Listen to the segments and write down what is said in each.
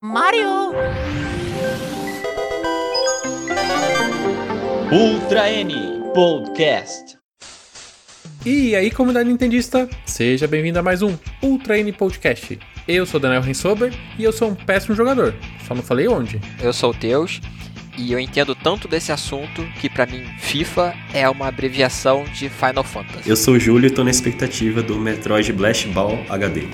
Mario! Ultra N Podcast. E aí, comunidade nintendista, seja bem-vindo a mais um Ultra N Podcast. Eu sou Daniel Rensober e eu sou um péssimo jogador, só não falei onde. Eu sou o Teus e eu entendo tanto desse assunto que pra mim FIFA é uma abreviação de Final Fantasy. Eu sou o Júlio e tô na expectativa do Metroid Blast Ball HD.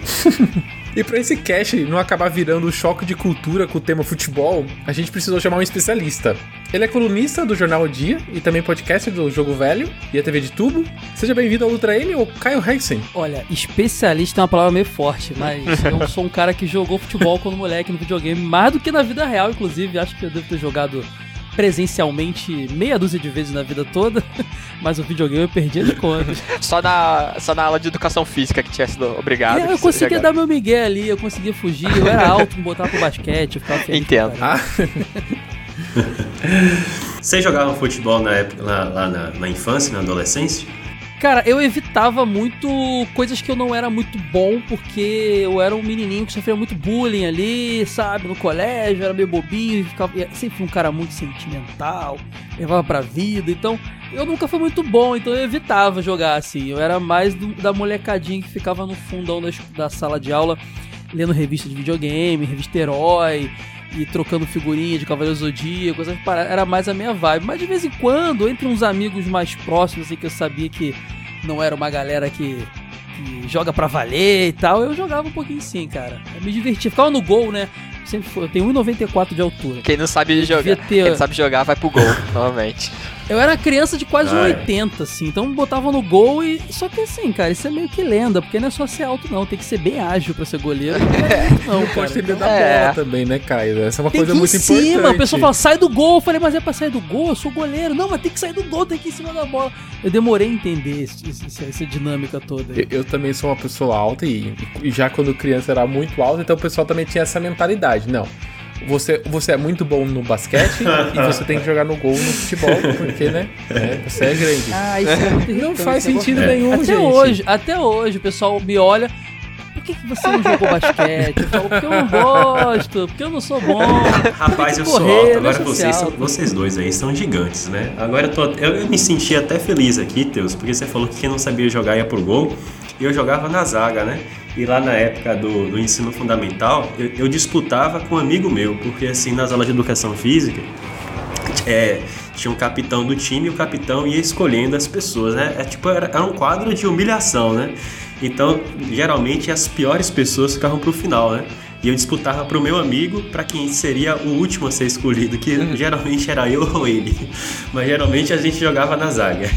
E pra esse cast não acabar virando um choque de cultura com o tema futebol, a gente precisou chamar um especialista. Ele é colunista do Jornal o Dia e também podcast do Jogo Velho e a TV de Tubo. Seja bem-vindo ao Ultra N ou Caio Hansen. Olha, especialista é uma palavra meio forte, mas eu sou um cara que jogou futebol quando moleque no videogame, mais do que na vida real, inclusive. Acho que eu devo ter jogado presencialmente meia dúzia de vezes na vida toda, mas o videogame eu perdi as contas. Só na, só na aula de educação física que tinha sido obrigado. É, eu conseguia dar meu migué ali, eu conseguia fugir, eu era alto, me botava pro basquete, eu ficava feliz. Entendo. Ah, Vocês jogavam futebol na época, lá, lá na, na infância, na adolescência? Cara, eu evitava muito coisas que eu não era muito bom, porque eu era um menininho que sofria muito bullying ali, sabe, no colégio, era meio bobinho, ficava, sempre fui um cara muito sentimental, levava pra vida, então eu nunca fui muito bom, então eu evitava jogar assim. Eu era mais do- da molecadinha que ficava no fundão da, da sala de aula, lendo revista de videogame, revista Herói, e trocando figurinha de Cavaleiro Zodíaco, era mais a minha vibe. Mas de vez em quando, entre uns amigos mais próximos, assim, que eu sabia que não era uma galera que, que joga pra valer e tal, eu jogava um pouquinho sim, cara. Eu me divertia. Ficava no gol, né? Sempre foi. Eu tenho 1,94 de altura. Quem não sabe jogar, ter- quem não sabe jogar vai pro gol, novamente. Eu era criança de quase Ah, é. 1,80, assim, então botava no gol e. Só que assim, cara, isso é meio que lenda, porque não é só ser alto, não. Tem que ser bem ágil pra ser goleiro. Não, é muito, não, pode ter medo da É. bola também, né, Caio? Essa é uma Tem coisa que ir em muito cima, importante. a pessoa fala, sai do gol. Eu falei, mas é pra sair do gol, eu sou goleiro. Não, mas tem que sair do gol, tem que ir em cima da bola. Eu demorei a entender esse- esse- essa dinâmica toda. aí. Eu, eu também sou uma pessoa alta e, e já quando criança era muito alta, então o pessoal também tinha essa mentalidade. Não, você, você é muito bom no basquete e você tem que jogar no gol no futebol, porque, né? é, você é grande. Ah, isso é muito Não faz sentido gosto- nenhum, Até gente. hoje, até hoje, o pessoal me olha. Por que, que você não jogou basquete? Eu falo, porque eu não gosto, porque eu não sou bom. Rapaz, eu que sou correr, alto. é Agora vocês, são, vocês dois aí são gigantes, né? Agora eu, tô, eu, eu me senti até feliz aqui, Teus, porque você falou que quem não sabia jogar ia pro gol. E eu jogava na zaga, né? E lá na época do, do ensino fundamental, eu, eu disputava com um amigo meu, porque assim, nas aulas de educação física, é, tinha um capitão do time e o capitão ia escolhendo as pessoas, né? É tipo, era, era um quadro de humilhação, né? Então, geralmente as piores pessoas ficavam pro final, né? E eu disputava pro meu amigo para quem seria o último a ser escolhido, que geralmente era eu ou ele. Mas geralmente a gente jogava na zaga.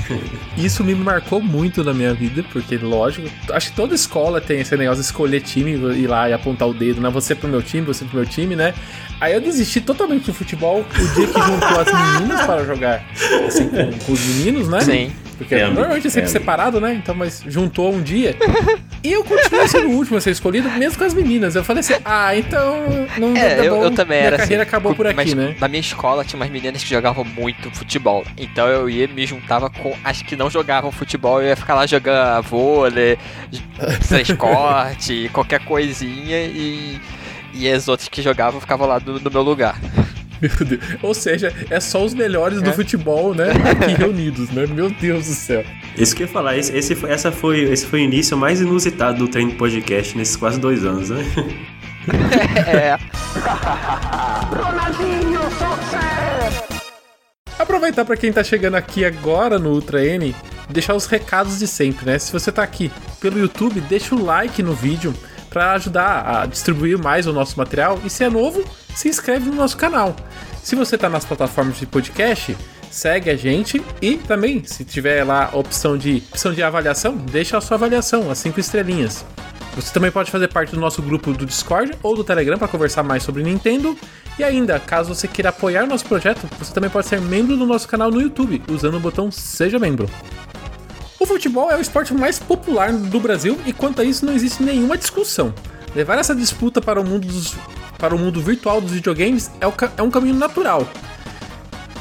Isso me marcou muito na minha vida, porque, lógico, acho que toda escola tem esse negócio de escolher time, ir lá e apontar o dedo, né? Você pro meu time, você pro meu time, né? Aí eu desisti totalmente do futebol o dia que juntou as meninas para jogar assim, com, com os meninos, né? Sim. Porque É, normalmente é sempre é, separado, né? Então, mas juntou um dia. E eu continuei sendo o último a ser escolhido, mesmo com as meninas. Eu falei assim, ah, então não É, eu, bom, eu também minha era carreira assim. acabou por aqui, mas né? Na minha escola tinha umas meninas que jogavam muito futebol. Então eu ia me juntava com as que não jogavam futebol. Eu ia ficar lá jogando vôlei, três corte, qualquer coisinha. E, e as outras que jogavam ficavam lá no, no meu lugar. Meu Deus. Ou seja, é só os melhores do É. futebol, né? Aqui reunidos, né? Meu Deus do céu. Isso que eu ia falar, esse, esse, foi- essa foi, esse foi o início mais inusitado do treino podcast nesses quase dois anos, né? É. Aproveitar para quem tá chegando aqui agora no Ultra N, deixar os recados de sempre, né? Se você tá aqui pelo YouTube, deixa o like no vídeo para ajudar a distribuir mais o nosso material e se é novo, se inscreve no nosso canal. Se você tá nas plataformas de podcast, segue a gente e também, se tiver lá a opção de opção de avaliação, deixa a sua avaliação, as cinco estrelinhas. Você também pode fazer parte do nosso grupo do Discord ou do Telegram para conversar mais sobre Nintendo. E ainda, caso você queira apoiar o nosso projeto, você também pode ser membro do nosso canal no YouTube, usando o botão Seja Membro. O futebol é o esporte mais popular do Brasil e quanto a isso não existe nenhuma discussão. Levar essa disputa para o mundo, dos- para o mundo virtual dos videogames é, o é um caminho natural.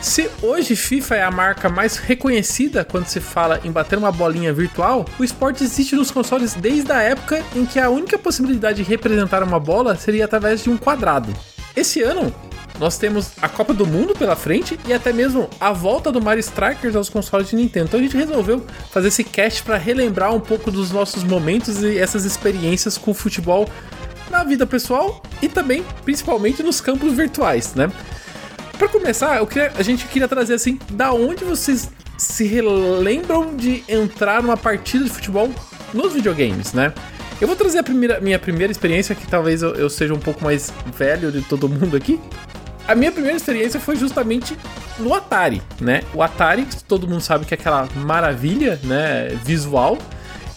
Se hoje FIFA é a marca mais reconhecida quando se fala em bater uma bolinha virtual, o esporte existe nos consoles desde a época em que a única possibilidade de representar uma bola seria através de um quadrado. esse ano nós temos a Copa do Mundo pela frente e até mesmo a volta do Mario Strikers aos consoles de Nintendo. Então a gente resolveu fazer esse cast para relembrar um pouco dos nossos momentos e essas experiências com o futebol na vida pessoal e também, principalmente, nos campos virtuais, né? Para começar, queria, a gente queria trazer assim, da onde vocês se relembram de entrar numa partida de futebol nos videogames, né? Eu vou trazer a primeira, minha primeira experiência, que talvez eu, eu seja um pouco mais velho de todo mundo aqui. A minha primeira experiência foi justamente no Atari, né? O Atari, todo mundo sabe que é aquela maravilha, né, visual.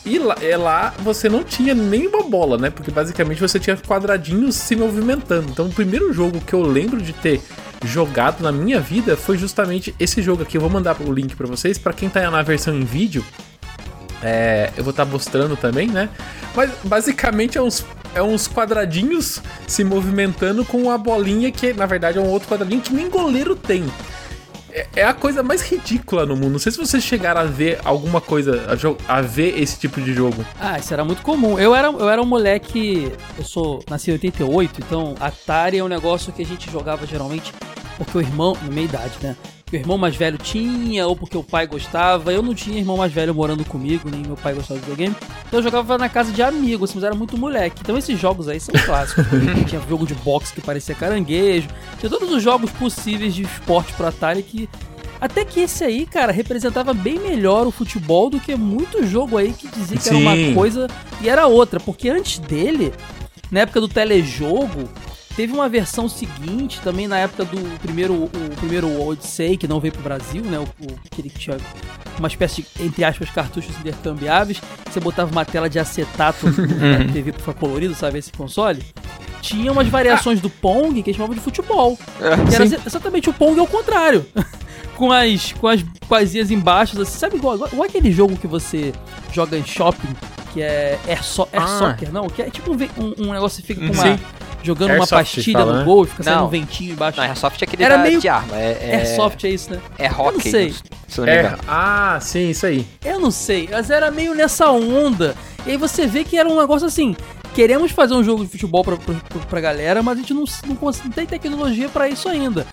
E lá, é lá você não tinha nenhuma bola, né? Porque basicamente você tinha quadradinhos se movimentando. Então o primeiro jogo que eu lembro de ter jogado na minha vida foi justamente esse jogo aqui. Eu vou mandar o link para vocês. Para quem tá na versão em vídeo, é, eu vou estar tá mostrando também, né? Mas basicamente é uns, é uns quadradinhos se movimentando com a bolinha que na verdade é um outro quadradinho que nem goleiro tem. É, é a coisa mais ridícula no mundo. Não sei se vocês chegaram a ver alguma coisa, a, a, ver esse tipo de jogo. Ah, isso era muito comum. Eu era, eu era um moleque. Eu sou. Nasci em 88, então Atari é um negócio que a gente jogava geralmente porque o irmão, na minha idade, né? O irmão mais velho tinha, ou porque o pai gostava. Eu não tinha irmão mais velho morando comigo, nem meu pai gostava de videogame. Então eu jogava na casa de amigos, mas era muito moleque. Então esses jogos aí são clássicos. tinha jogo de boxe que parecia caranguejo. Tinha todos os jogos possíveis de esporte pro Atari que. Até que esse aí, cara, representava bem melhor o futebol do que muito jogo aí que dizia que Sim. era uma coisa e era outra. Porque antes dele, na época do telejogo, Teve uma versão seguinte, também na época do primeiro, o primeiro Odyssey, que não veio pro Brasil, né? O, o, aquele que tinha uma espécie de, entre aspas, cartuchos intercambiáveis. Você botava uma tela de acetato na uhum. TV pra ficar colorido, sabe? Esse console. Tinha umas variações do Pong que eles chamavam de futebol. É, que era exatamente o Pong ao contrário. com as com as coisinhas embaixo, assim, sabe igual, igual, igual, aquele jogo que você joga em shopping, que é Air, so, Air ah. Soccer, não, que é tipo um, um negócio que fica com uma, Sim jogando Airsoft, uma pastilha fala, no né? gol e fica saindo um ventinho embaixo. Não, Airsoft é aquele Era da, meio... de arma. É, é... Airsoft é isso, né? É rock. Eu não sei. Se é... Ah, sim, isso aí. Eu não sei, mas era meio nessa onda. E aí você vê que era um negócio assim, queremos fazer um jogo de futebol pra, pra, pra galera, mas a gente não, não, não tem tecnologia para isso ainda.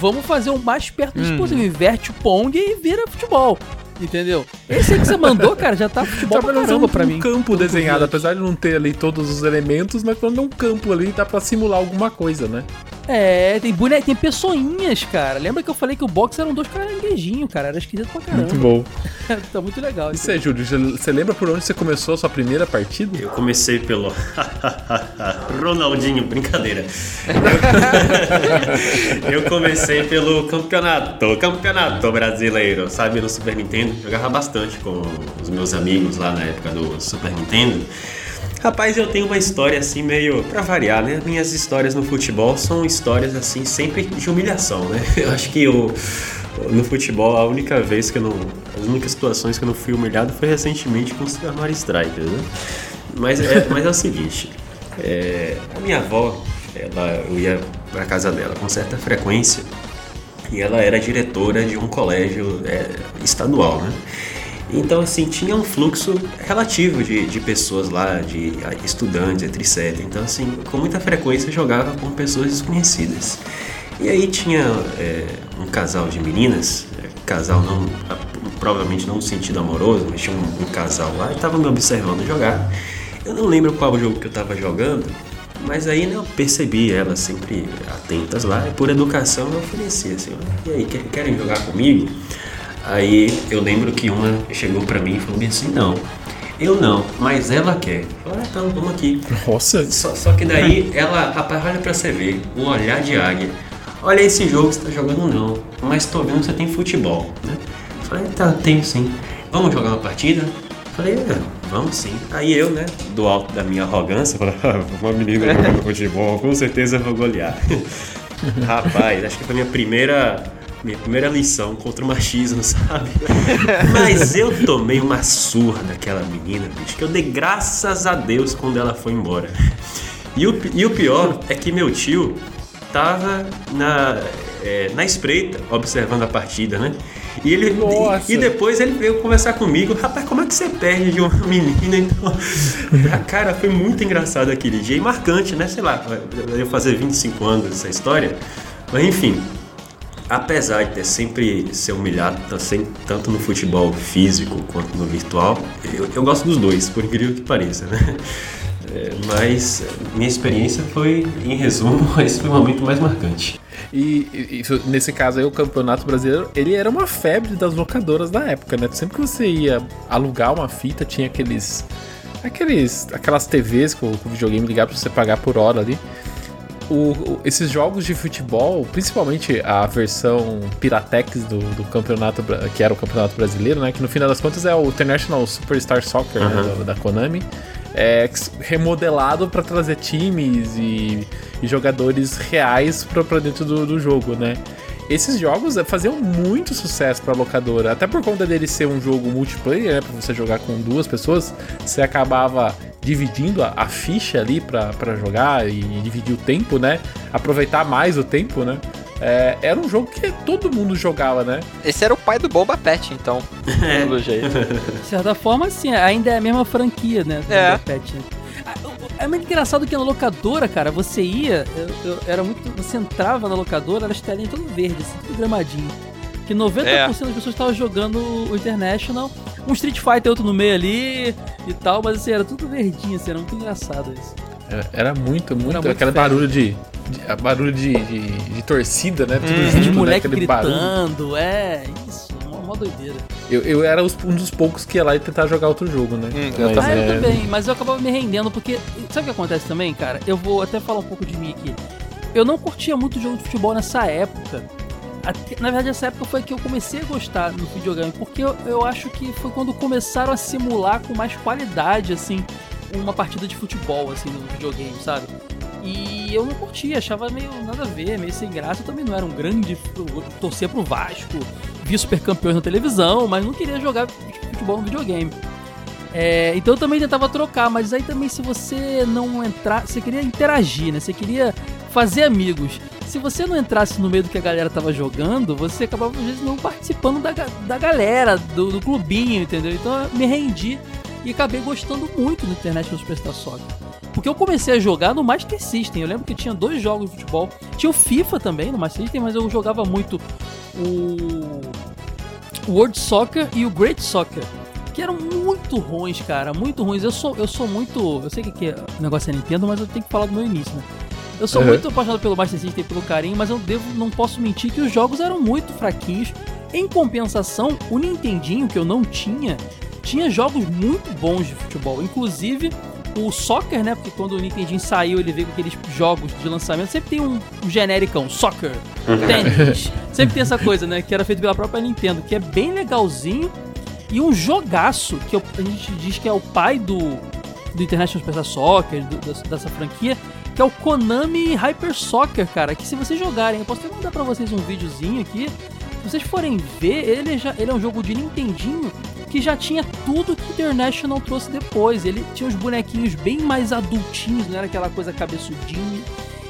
Vamos fazer o mais perto hum. possível. Inverte o Pong e vira futebol. Entendeu? Esse aí que você mandou, cara, já tá futebol tá pra caramba um, pra mim. um campo desenhado, apesar de não ter ali todos os elementos, mas quando é um campo ali, dá pra simular alguma coisa, né? É, tem boneco, tem pessoinhas, cara. Lembra que eu falei que o box eram dois caranguejinhos, cara? Era esquisito pra caramba. Muito bom. tá muito legal. Isso é, Júlio, você lembra por onde você começou a sua primeira partida? Eu comecei pelo Ronaldinho, brincadeira. eu comecei pelo campeonato, campeonato brasileiro, sabe, no Super Nintendo. Jogava bastante com os meus amigos lá na época do Super Nintendo. Rapaz, eu tenho uma história assim meio para variar, né? Minhas histórias no futebol são histórias assim sempre de humilhação, né? Eu acho que eu no futebol a única vez que eu não, as únicas situações que eu não fui humilhado foi recentemente com o Mario Strikers, né? Mas é, mas é o seguinte, é, a minha avó, ela eu ia para casa dela com certa frequência e ela era diretora de um colégio é, estadual, né? Então, assim, tinha um fluxo relativo de, de pessoas lá, de estudantes, etc. Então, assim, com muita frequência jogava com pessoas desconhecidas. E aí tinha é, um casal de meninas, é, casal não, provavelmente não no sentido amoroso, mas tinha um, um casal lá e estava me observando jogar. Eu não lembro qual jogo que eu estava jogando, mas aí né, eu percebi elas sempre atentas lá e por educação eu ofereci assim, e aí, querem jogar comigo? Aí eu lembro que uma chegou para mim e falou assim, não, eu não, mas ela quer. Falei, ah, então, vamos aqui. Nossa. Só, só que daí ela, rapaz, olha pra você ver, um olhar de águia. Olha esse jogo que você tá jogando não, mas tô vendo que você tem futebol, né? Falei, tá, tenho sim. Vamos jogar uma partida? Falei, é, vamos sim. Aí eu, né, do alto da minha arrogância, falei, ah, uma menina jogando futebol, com certeza vou golear. Rapaz, acho que foi a minha primeira minha primeira lição contra o machismo, sabe? Mas eu tomei uma surra daquela menina, bicho, que eu dei graças a Deus quando ela foi embora. E o, e o pior é que meu tio tava na. é, na espreita, observando a partida, né? E, ele, Nossa. e, depois ele veio conversar comigo, rapaz, como é que você perde de uma menina? Então, cara, foi muito engraçado aquele dia e marcante, né? Sei lá, eu fazer 25 anos essa história, mas enfim, apesar de ter sempre ser humilhado, tá tanto no futebol físico quanto no virtual, eu, eu gosto dos dois, por incrível que pareça, né? É, mas minha experiência foi, em resumo, esse foi o momento mais marcante. E, nesse caso aí, o Campeonato Brasileiro, ele era uma febre das locadoras da época, né? Sempre que você ia alugar uma fita, tinha aqueles. aqueles aquelas TVs com o videogame ligado pra você pagar por hora ali. O- o- esses jogos de futebol, principalmente a versão Piratex do, do campeonato, que era o campeonato brasileiro, né? Que no final das contas é o International Superstar Soccer né, Aham. da, da Konami, é remodelado para trazer times e, e jogadores reais pra pra dentro do, do jogo, né? Esses jogos faziam muito sucesso pra locadora, até por conta dele ser um jogo multiplayer, né, para você jogar com duas pessoas, você acabava dividindo a, a ficha ali pra pra jogar e dividir o tempo, né? Aproveitar mais o tempo, né? É, era um jogo que todo mundo jogava, né? Esse era o pai do Bomba Pet, então. Pelo jeito. De certa forma, assim, ainda é a mesma franquia, né? do É. Bomba Pet, né? É muito engraçado que na locadora, cara, você ia, eu, eu- era muito. Você entrava na locadora, era as telinhas tudo verde, assim, tudo gramadinho. Que 90% É. das pessoas estavam jogando o International, um Street Fighter outro no meio ali e tal, mas assim, era tudo verdinho, assim, era muito engraçado isso. Era, era muito, muito. muito aquele barulho de. de- barulho de, de, de torcida, né? Tudo Hum. junto, De né? moleque Aquele barulho. gritando, é, isso, uma, uma doideira. Eu, eu era um dos poucos que ia lá e tentar jogar outro jogo, né? Hum, eu Mas, Ah, é, eu também, mas eu acabava me rendendo, porque. Sabe o que acontece também, cara? Eu vou até falar um pouco de mim aqui. Eu não curtia muito jogo de futebol nessa época. Até- na verdade, essa época foi que eu comecei a gostar no videogame, porque eu, eu acho que foi quando começaram a simular com mais qualidade, assim, uma partida de futebol, assim, no videogame, sabe? E eu não curtia, achava meio nada a ver, meio sem graça. Eu também não era um grande. Eu torcia pro Vasco, via super campeões na televisão, mas não queria jogar futebol no videogame. É, então eu também tentava trocar, mas aí também se você não entrar, você queria interagir, né? Você queria fazer amigos. Se você não entrasse no meio do que a galera tava jogando, você acabava às vezes não participando da, da galera, do, do clubinho, entendeu? Então eu me rendi e acabei gostando muito do internet no Superstar Soccer. Porque eu comecei a jogar no Master System. Eu lembro que tinha dois jogos de futebol. Tinha o FIFA também no Master System, mas eu jogava muito o World Soccer e o Great Soccer. Que eram muito ruins, cara, muito ruins. Eu sou, eu sou muito. Eu sei que, que o negócio é Nintendo, mas eu tenho que falar do meu início, né? Eu sou Uhum. muito apaixonado pelo Master System e pelo carinho, mas eu devo, não posso mentir que os jogos eram muito fraquinhos. Em compensação, o Nintendinho, que eu não tinha, tinha jogos muito bons de futebol. Inclusive, o Soccer, né? Porque quando o Nintendinho saiu, ele veio com aqueles jogos de lançamento. Sempre tem um, um genericão, Soccer, tênis. Sempre tem essa coisa, né? Que era feito pela própria Nintendo, que é bem legalzinho. E um jogaço, que eu- a gente diz que é o pai do, do International Superstar Soccer, do- dessa, dessa franquia, que é o Konami Hyper Soccer, cara. Que se vocês jogarem, eu posso até mandar pra vocês um videozinho aqui. Se vocês forem ver, ele, já, ele é um jogo de Nintendinho que já tinha tudo que o International trouxe depois. Ele tinha os bonequinhos bem mais adultinhos, não era aquela coisa cabeçudinha.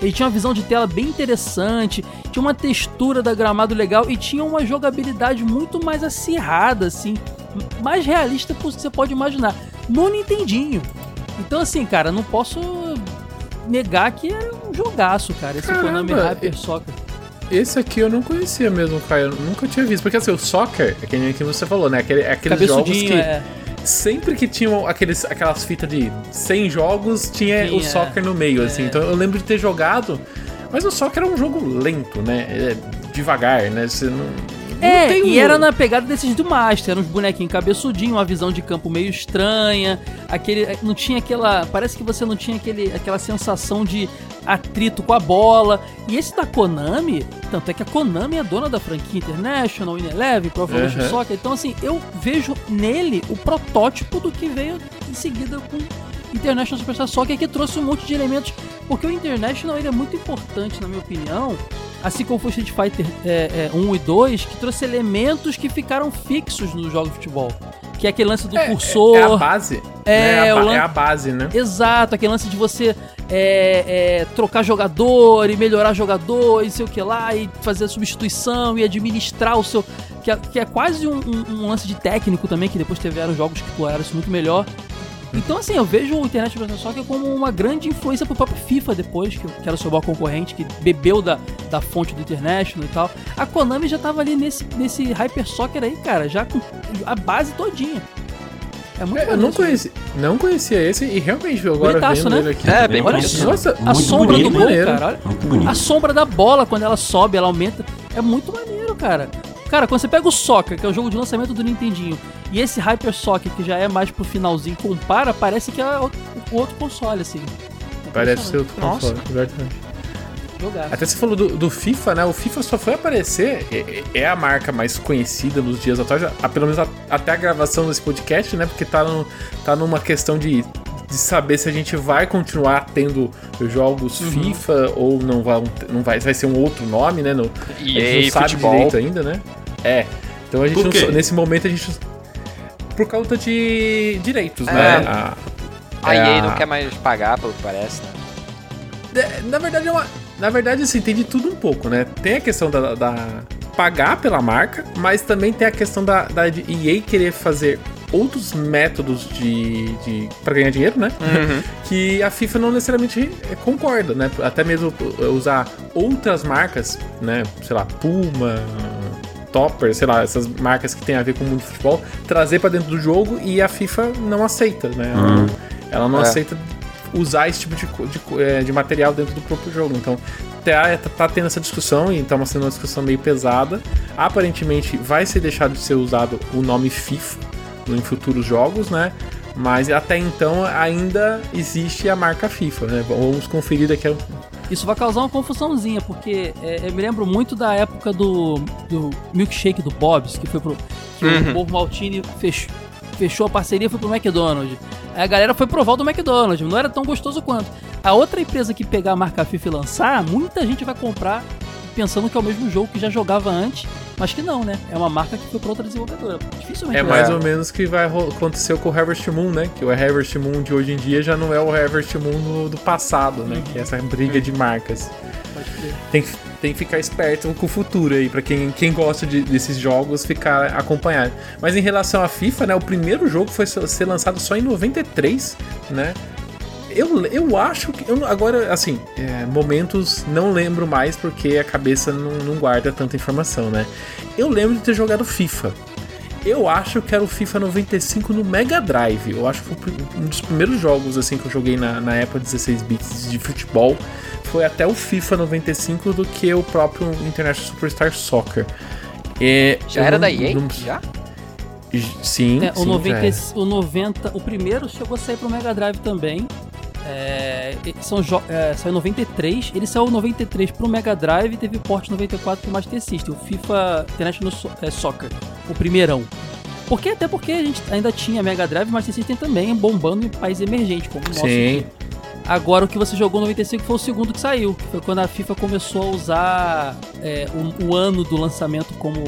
Ele tinha uma visão de tela bem interessante, tinha uma textura da gramado legal e tinha uma jogabilidade muito mais acirrada, assim, mais realista que você pode imaginar. No Nintendinho. Então, assim, cara, não posso negar que era um jogaço, cara, esse Caramba, Konami Hyper Soccer. Esse aqui eu não conhecia mesmo, Caio. Eu nunca tinha visto. Porque assim, o soccer, é que que você falou, né? Aquele, é aqueles jogos que é. sempre que tinham aqueles, aquelas fitas de 100 jogos, tinha, Tinha, o soccer no meio, é. assim. Então eu lembro de ter jogado. Mas o soccer é um jogo lento, né? É devagar, né? Você não. É, tem e era na pegada desses do Master, eram uns bonequinhos cabeçudinhos, uma visão de campo meio estranha, aquele, não tinha aquela, parece que você não tinha aquele, aquela sensação de atrito com a bola. E esse da Konami, tanto é que a Konami é dona da franquia International, Ineleven, Pro Evolution Uhum. Soccer, então assim, eu vejo nele o protótipo do que veio em seguida com International Superstar Soccer, que trouxe um monte de elementos, porque o International ele é muito importante, na minha opinião, assim como foi Street Fighter é, é, 1 e 2, que trouxe elementos que ficaram fixos nos jogos de futebol. Que é aquele lance do É, cursor. É, a base. É, né? a o ba- lan- é a base, né? Exato, aquele lance de você é, é, trocar jogador e melhorar jogador e sei o que lá, e fazer a substituição e administrar o seu. Que é, que é quase um, um- um lance de técnico também, que depois tiveram jogos que exploraram isso muito melhor. Então, assim, eu vejo o Internet Brasil Soccer como uma grande influência pro próprio FIFA depois, que, que era o seu maior concorrente, que bebeu da, da fonte do International e tal. A Konami já tava ali nesse, nesse Hyper Soccer aí, cara, já com a base todinha. É muito É, eu não conheci, não conhecia esse e realmente agora Bonitaço, vendo né? ele aqui. É, também, bem Olha bonito. Nossa, A Muito sombra bonito, do gol, maneiro. cara. Olha, a sombra da bola, quando ela sobe, ela aumenta. É muito maneiro, cara. Cara, quando você pega o Soccer, que é o jogo de lançamento do Nintendinho, e esse Hyper Soccer, que já é mais pro finalzinho, compara, parece que é o outro console, assim. parece ser outro Nossa. console, verdade. Jogar. Até você falou do, do FIFA, né? O FIFA só foi aparecer, é, é a marca mais conhecida nos dias atuais, a- pelo menos a- até a gravação desse podcast, né? Porque tá, no, tá numa questão de, de saber se a gente vai continuar tendo jogos Uhum. FIFA ou não vai, não vai, vai ser um outro nome, né? No, a gente EA não sabe Futebol. direito ainda, né? É. Então a gente Por não nesse momento a gente por conta de direitos, É. né? A, A é EA a- não quer mais pagar, pelo que parece, né? É, Na verdade, é uma. Na verdade, assim, tem de tudo um pouco, né? Tem a questão da, da- pagar pela marca, mas também tem a questão da, da EA querer fazer outros métodos de, de para ganhar dinheiro, né? que a FIFA não necessariamente eh, concorda, né? Até mesmo uh, usar outras marcas, né? Sei lá, Puma, Topper, sei lá, essas marcas que tem a ver com o mundo do futebol, trazer pra dentro do jogo e a FIFA não aceita, né? Ela, Uhum. não, ela não É. aceita usar esse tipo de, de, eh, de material dentro do próprio jogo. Então, tá, tá tendo essa discussão e tá sendo uma discussão meio pesada. Aparentemente, vai ser deixado de ser usado o nome FIFA em futuros jogos, né? Mas até então ainda existe a marca FIFA, né? Vamos conferir daqui a Isso vai causar uma confusãozinha, porque é, eu me lembro muito da época do, do milkshake do Bob's, que foi pro. que Uhum. o Povo Maltini fechou, fechou a parceria e foi pro McDonald's. Aí a galera foi provar o do McDonald's, não era tão gostoso quanto. A outra empresa que pegar a marca FIFA e lançar, muita gente vai comprar pensando que é o mesmo jogo que já jogava antes, mas que não, né? É uma marca que foi pra outra desenvolvedora. Dificilmente É mais ser. ou menos o que vai acontecer com o Harvest Moon, né? Que o Harvest Moon de hoje em dia já não é o Harvest Moon do, do passado, né? Que é essa briga de marcas. Tem, que- tem que ficar esperto com o futuro aí, pra quem, quem gosta de- desses jogos ficar acompanhado. Mas em relação à FIFA, né? O primeiro jogo foi ser lançado só em 93, né? Eu, eu acho que. Eu, agora, assim, é, momentos não lembro mais porque a cabeça não, não guarda tanta informação, né? Eu lembro de ter jogado FIFA. Eu acho que era o FIFA 95 no Mega Drive. Eu acho que foi o um dos primeiros jogos assim que eu joguei na, na época 16 bits de futebol. Foi até o FIFA 95 do que o próprio International Superstar Soccer. É, Já era não- da EA? não- Já? Sim, É, o, sim, 90, já era. o 90, o primeiro chegou a sair pro Mega Drive também. É, são é, saiu em 93, ele saiu em 93 pro Mega Drive e teve porte 94 pro Master System, o FIFA International So- é, Soccer, o primeirão. Porque até porque a gente ainda tinha Mega Drive e Master System também bombando em países emergentes, como o nosso. Sim. aqui. Agora o que você jogou em 95 foi o segundo que saiu, foi quando a FIFA começou a usar é, o, o ano do lançamento como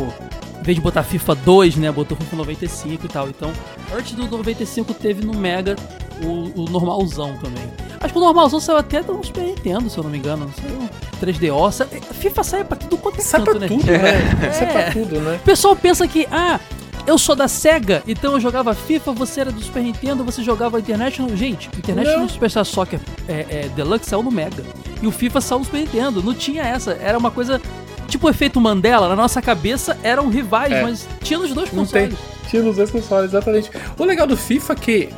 em vez de botar FIFA 2, né, botou FIFA 95 e tal. Então, antes do 95 teve no Mega o, o normalzão também. Acho que o normalzão saiu até do Super Nintendo, se eu não me engano. Saiu 3DO. sa- FIFA sai pra tudo quanto é Sai canto, pra né? tudo, né? Sai É. pra tudo, né? O pessoal pensa que, ah, eu sou da SEGA, então eu jogava FIFA, você era do Super Nintendo, você jogava International. Gente, International Não. Superstar Soccer é, é, Deluxe saiu no Mega. E o FIFA saiu no Super Nintendo. Não tinha essa. Era uma coisa. Tipo o efeito Mandela, na nossa cabeça eram rivais, É. mas tinha nos dois Não tem. consoles. Tinha nos dois consoles, exatamente. O legal do FIFA é que,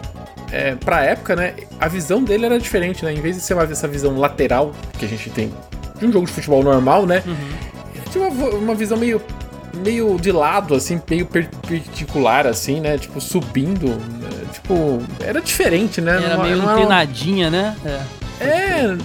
é, pra época, né, a visão dele era diferente, né? Em vez de ser uma, essa visão lateral que a gente tem de um jogo de futebol normal, né? Ele tinha uma, uma visão meio, meio de lado, assim, meio perpendicular, assim, né? Tipo, subindo. né? Tipo, era diferente, né? Era Não- meio não era uma- inclinadinha, né? É. é.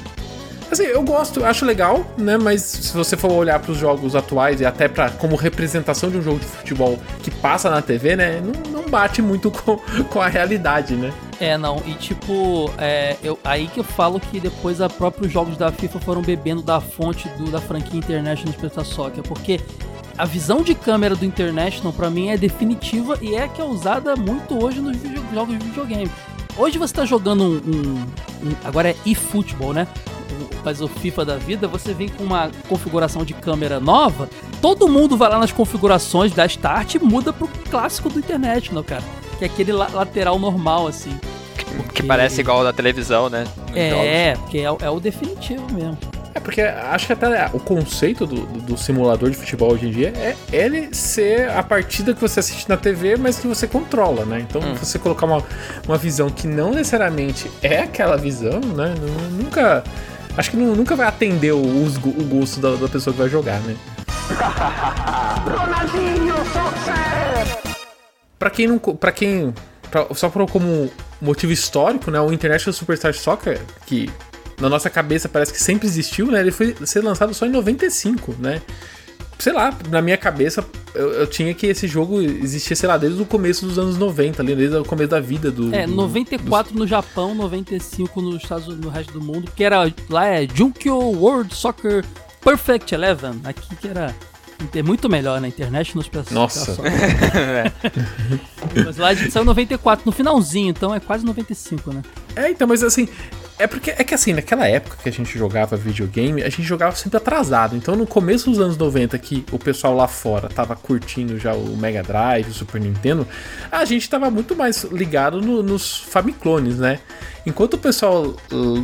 Assim, eu gosto, acho legal, né? Mas se você for olhar pros jogos atuais e até para como representação de um jogo de futebol que passa na TV, né? Não, não bate muito com, com a realidade, né? É, não. E tipo, é, eu, aí que eu falo que depois a próprios jogos da FIFA foram bebendo da fonte do, da franquia International Superstar Soccer, porque a visão de câmera do International pra mim é definitiva e é a que é usada muito hoje nos video- jogos de videogame. Hoje você tá jogando um. um- um- agora é eFootball, né? Mas o FIFA da vida, você vem com uma configuração de câmera nova, todo mundo vai lá nas configurações da Start e muda pro clássico do internet, não, cara? Que é aquele la- lateral normal, assim. Que parece igual ao da televisão, né? Nos jogos. É, porque é, o- é o definitivo mesmo. É porque acho que até o conceito do, do- do simulador de futebol hoje em dia é ele ser a partida que você assiste na TV, mas que você controla, né? Então Hum. você colocar uma, uma visão que não necessariamente é aquela visão, né? Nu- Nunca. Acho que nu- nunca vai atender o, o gosto da, da pessoa que vai jogar, né? Pra quem não. Pra quem. pra- só por, como motivo histórico, né? O International Superstar Soccer, que na nossa cabeça parece que sempre existiu, né? Ele foi ser lançado só em 95, né? Sei lá, na minha cabeça eu, eu tinha que esse jogo existia, sei lá, desde o começo dos anos 90, ali, desde o começo da vida do. É, do- 94 no Japão, 95 nos Estados Unidos, no resto do mundo, que era lá é Junkyo World Soccer Perfect Eleven, aqui que era é muito melhor na internet nos pessoas. Nossa. Mas lá a gente saiu 94 no finalzinho, então é quase 95, né? É, então, mas assim, é porque é que assim, naquela época que a gente jogava videogame, a gente jogava sempre atrasado. Então, no começo dos anos 90, que o pessoal lá fora tava curtindo já o Mega Drive, o Super Nintendo, a gente tava muito mais ligado no- nos Famiclones, né? Enquanto o pessoal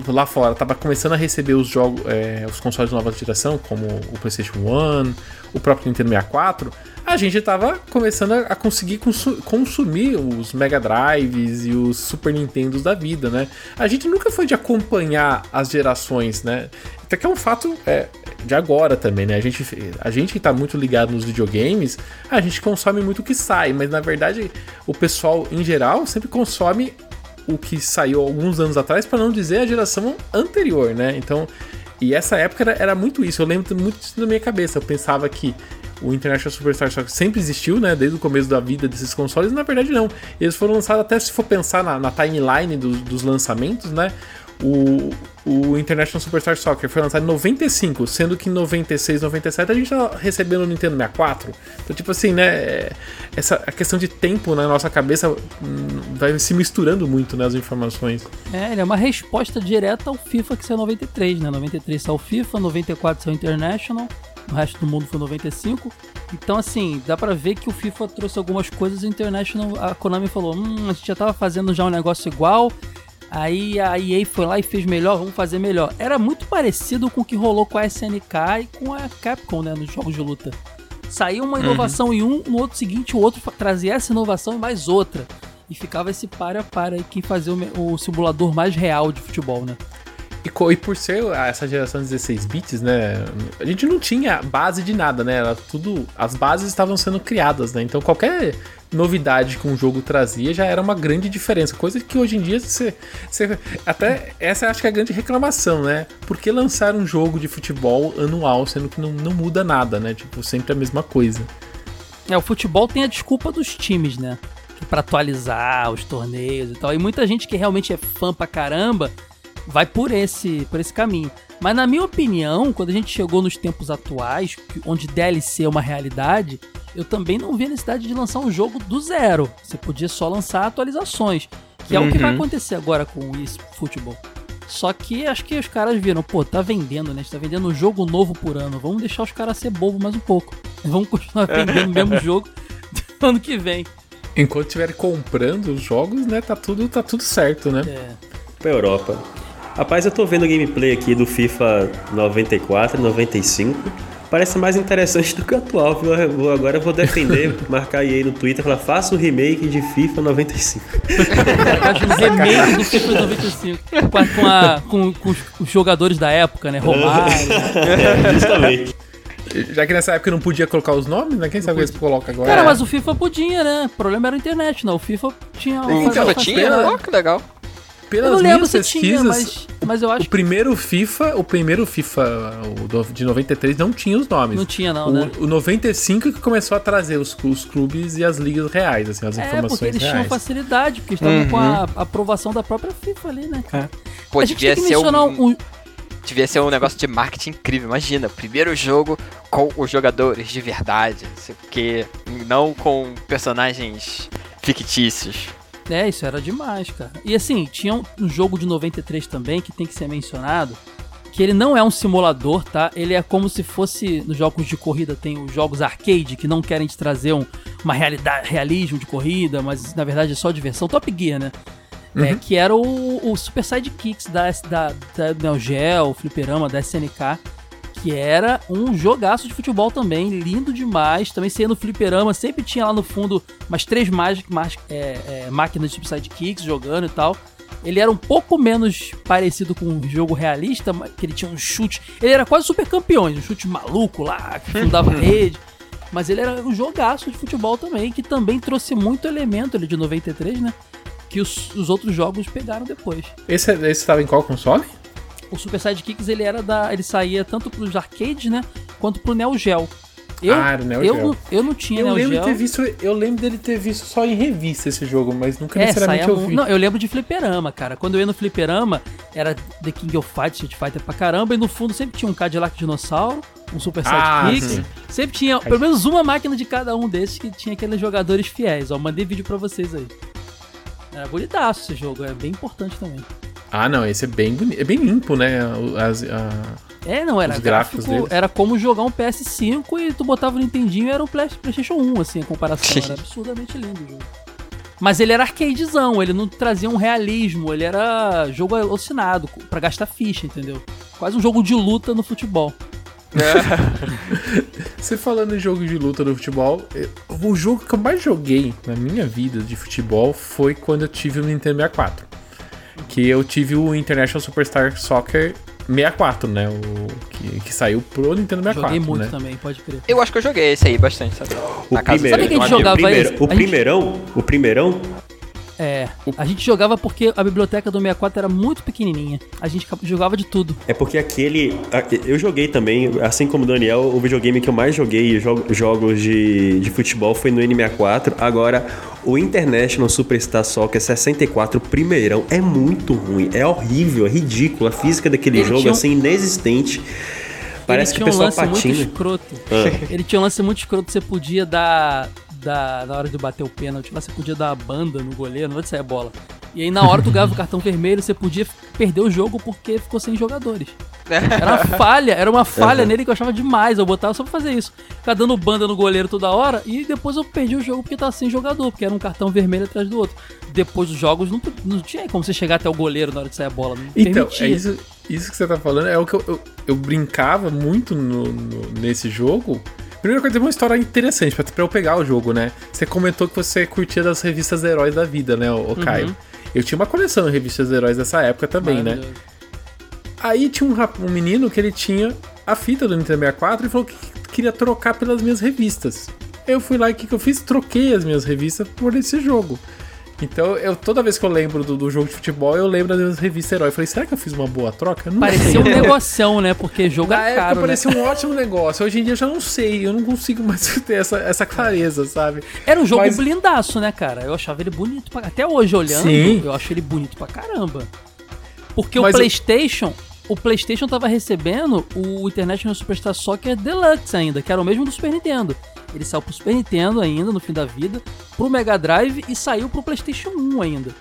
lá fora tava começando a receber os jogos, é, os consoles de nova geração, como o PlayStation 1, o próprio Nintendo 64, a gente tava começando a, conseguir consu- consumir os Mega Drives e os Super Nintendos da vida, né? A gente nunca foi de acompanhar as gerações, né? Até que é um fato é, de agora também, né? A gente, a gente que tá muito ligado nos videogames, a gente consome muito o que sai, mas na verdade o pessoal em geral sempre consome o que saiu alguns anos atrás, para não dizer a geração anterior, né? Então, e essa época era, era muito isso. Eu lembro muito disso na minha cabeça. Eu pensava que o International Superstar Soccer sempre existiu, né? Desde o começo da vida desses consoles. Na verdade, não. Eles foram lançados, até se for pensar na, na timeline dos, dos lançamentos, né? O, o International Superstar Soccer foi lançado em 95, sendo que em 96, 97 a gente tá recebendo o Nintendo 64. Então, tipo assim, né? é- Essa, a questão de tempo na nossa cabeça hum, vai se misturando muito nas informações. É, ele é uma resposta direta ao FIFA que saiu em 93, né? 93 saiu o FIFA, 94 saiu o International, o resto do mundo foi 95. Então, assim, dá pra ver que o FIFA trouxe algumas coisas e o International, a Konami falou, hum, a gente já tava fazendo já um negócio igual, aí a EA foi lá e fez melhor, vamos fazer melhor. Era muito parecido com o que rolou com a SNK e com a Capcom, né, nos jogos de luta. Saía uma inovação em um, no outro seguinte o outro trazia essa inovação e mais outra. E ficava esse para a para aí quem fazia o, o simulador mais real de futebol, né? E, e por ser essa geração 16 bits, né? A gente não tinha base de nada, né? Era tudo. As bases estavam sendo criadas, né? Então qualquer novidade que um jogo trazia já era uma grande diferença. Coisa que hoje em dia você. você até essa acho que é a grande reclamação, né? Por que lançar um jogo de futebol anual, sendo que não, não muda nada, né? Tipo, sempre a mesma coisa. É, o futebol tem a desculpa dos times, né? Pra atualizar os torneios e tal. E muita gente que realmente é fã pra caramba vai por esse, por esse caminho. Mas na minha opinião, quando a gente chegou nos tempos atuais, onde DLC é uma realidade, eu também não vi a necessidade de lançar um jogo do zero. Você podia só lançar atualizações, que é o que vai acontecer agora com o eFootball. Só que acho que os caras viram, pô, tá vendendo, né? A gente tá vendendo um jogo novo por ano. Vamos deixar os caras ser bobo mais um pouco. Vamos continuar vendendo o mesmo jogo ano que vem. Enquanto estiver comprando os jogos, né? Tá tudo, tá tudo certo, né? É. pra Europa. Rapaz, eu tô vendo o gameplay aqui do FIFA 94 e 95. Parece mais interessante do que o atual, viu? Eu vou- Agora eu vou defender, marcar aí no Twitter e falar: faça o remake de FIFA 95. Acho um remake do FIFA 95. Com, a- com, a- com- com os, jogadores da época, né? Romário. É, justamente. Já que nessa época não podia colocar os nomes, né? Quem sabe eles colocam agora. Cara, mas o FIFA podia, né? O problema era a internet, não. O FIFA tinha. Então, tinha? pena- Ó, que legal. Eu Pelas minhas se tinha, pesquisas, mas, mas eu acho o primeiro FIFA, o primeiro FIFA o de 93 não tinha os nomes. não tinha, não, o, né? o 95 que começou a trazer os, os clubes e as ligas reais, assim, as É, porque informações eles tinham reais. facilidade, porque estavam com a aprovação da própria FIFA ali, né? cara? Pô, a gente devia tem que ser mencionar um, um, devia ser um negócio de marketing incrível. Imagina, primeiro jogo com os jogadores de verdade, não sei o quê, não com personagens fictícios. É, isso era demais, cara. E assim, tinha um, um jogo de 93 também que tem que ser mencionado, que ele não é um simulador, tá? Ele é como se fosse nos jogos de corrida tem os jogos arcade que não querem te trazer um, uma realidade, realismo de corrida, mas na verdade é só diversão. Top Gear, né? É, que era o, o Super Sidekicks da, da, da Neo Geo, Fliperama, da SNK, que era um jogaço de futebol também, lindo demais. Também ia no Fliperama, sempre tinha lá no fundo umas três magic, magic, é, é, máquinas de Super Sidekicks jogando e tal. Ele era um pouco menos parecido com um jogo realista, que ele tinha um chute. Ele era quase super campeões, um chute maluco lá, que fundava rede. Mas ele era um jogaço de futebol também, que também trouxe muito elemento ali de 93, né? Que os, os outros jogos pegaram depois. Esse esse estava em qual console? O Super Sidekicks ele era da. ele saía tanto pros arcades, né? Quanto pro Neo Geo. Eu, Ah, era Neo eu, Geo. não- eu não tinha Eu Neo lembro, Geo. ter visto, eu lembro dele ter visto só em revista esse jogo, mas nunca É, necessariamente eu vi. Não, eu lembro de fliperama, cara. Quando eu ia no fliperama, era The King of Fighters, Street Fighter pra caramba, e no fundo sempre tinha um Cadillac Dinossauro, um Super Ah, sempre tinha pelo menos uma máquina de cada um desses que tinha aqueles jogadores fiéis. Ó, mandei vídeo pra vocês aí. Era bonitaço esse jogo, é bem importante também. Ah, não, esse é bem bonito. É bem limpo, né? o- As, a- É, não, era Os gráficos gráfico, deles. era como jogar um PS5 e tu botava o Nintendinho e era um Play- PlayStation 1, assim, a comparação. Era absurdamente lindo o jogo. Mas ele era arcadezão, ele não trazia um realismo, ele era jogo alucinado, pra gastar ficha, entendeu? Quase um jogo de luta no futebol. Você falando em jogo de luta do futebol, eu- o jogo que eu mais joguei na minha vida de futebol foi quando eu tive o Nintendo 64. Que eu tive o International Superstar Soccer 64, né? O que, que saiu pro Nintendo 64. Joguei muito né? também, pode crer. Eu acho que eu joguei esse aí bastante, sabe? O Na casa primeiro, Sabe que a gente o jogava primeiro, esse? o gente- primeirão, o primeirão, É, a gente jogava porque a biblioteca do 64 era muito pequenininha. A gente jogava de tudo. é porque aquele. Eu joguei também, assim como o Daniel, o videogame que eu mais joguei jo- jogos de, de futebol foi no N64. Agora, o International Superstar Soccer 64, primeirão, é muito ruim, é horrível, é ridículo. A física daquele Ele jogo, um- assim, inexistente. Parece ele que o tinha um pessoal lance muito patina. escroto. Ah. Ele tinha um lance muito escroto, você podia dar, dar. Na hora de bater o pênalti, lá você podia dar a banda no goleiro, não vai sair a bola. E aí na hora tu ganhava o cartão vermelho, você podia perder o jogo porque ficou sem jogadores. Era uma falha, era uma falha nele que eu achava demais. Eu botava só pra fazer isso. Ficar dando banda no goleiro toda hora e depois eu perdi o jogo porque tava sem jogador, porque era um cartão vermelho atrás do outro. Depois dos jogos não, não tinha como você chegar até o goleiro na hora de sair a bola. Não Então, permitia. é isso, isso que você tá falando é o que eu, eu, eu brincava muito no, no- nesse jogo. Primeira coisa, tem uma história interessante pra, pra eu pegar o jogo, né? Você comentou que você curtia das revistas heróis da vida, né, o, Caio? Eu tinha uma coleção de revistas heróis dessa época também, né? Aí tinha um, rap- um menino que ele tinha a fita do Nintendo 64 e falou que queria trocar pelas minhas revistas. Eu fui lá e o que, que eu fiz? Troquei as minhas revistas por esse jogo. Então, eu, toda vez que eu lembro do, do jogo de futebol, eu lembro das revistas herói. Eu falei, será que eu fiz uma boa troca? Não Parecia um sei. negoção, né? Porque jogo Na é época caro, né? parecia um ótimo negócio. Hoje em dia eu já não sei. Eu não consigo mais ter essa, essa clareza, sabe? Era um jogo Mas- blindaço, né, cara? Eu achava ele bonito pra... Até hoje, olhando, Sim. eu acho ele bonito pra caramba. Porque Mas o eu- PlayStation... O PlayStation tava recebendo o International Superstar Soccer Deluxe ainda, que era o mesmo do Super Nintendo. Ele saiu pro Super Nintendo ainda, no fim da vida, pro Mega Drive e saiu pro PlayStation 1 ainda.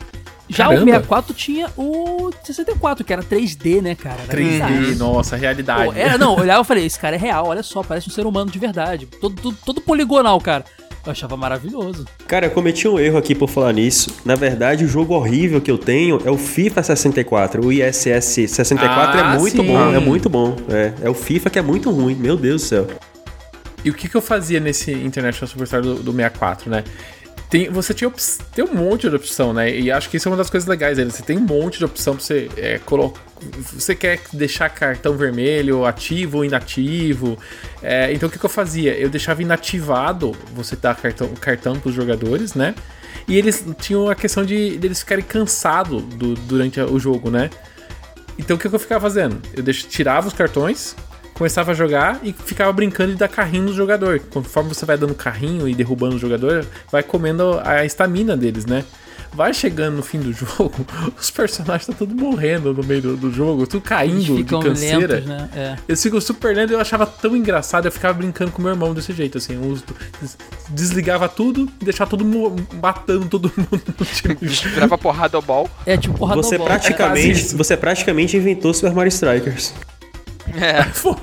Já Caramba. o 64 tinha o 64, que era 3D, né, cara? Era 3D, bizarro. nossa, realidade. Pô, era, não, eu olhava e falei, esse cara é real, olha só, parece um ser humano de verdade. Todo, todo, todo poligonal, cara. Eu achava maravilhoso. Cara, eu cometi um erro aqui por falar nisso. Na verdade, o jogo horrível que eu tenho é o FIFA 64. O ISS 64 Ah, é muito sim. bom, é muito bom. É, é o FIFA que é muito ruim, meu Deus do céu. E o que, que eu fazia nesse International Superstar do, do 64, né? Tem, você tinha tem um monte de opção, né? E acho que isso é uma das coisas legais dele. Você tem um monte de opção pra você é, colocar. Você quer deixar cartão vermelho ativo ou inativo. É, então o que, que eu fazia? Eu deixava inativado você dar cartão, cartão pros jogadores, né? E eles tinham a questão de, de eles ficarem cansados do- durante o jogo, né? Então o que, que eu ficava fazendo? Eu deix- tirava os cartões, começava a jogar e ficava brincando de dar carrinho no jogador. Conforme você vai dando carrinho e derrubando o jogador, vai comendo a estamina deles, né? Vai chegando no fim do jogo, os personagens estão tudo morrendo no meio do, do jogo, tudo Eles caindo de ficam canseira. lentos, né? É. Eles ficam super lentos eu achava tão engraçado, eu ficava brincando com meu irmão desse jeito, assim. Desligava tudo e deixava todo mundo matando todo mundo no time. Virava porrada ao ball. É tipo porra Você do praticamente, isso. você praticamente inventou Super Mario Strikers. É. Foi.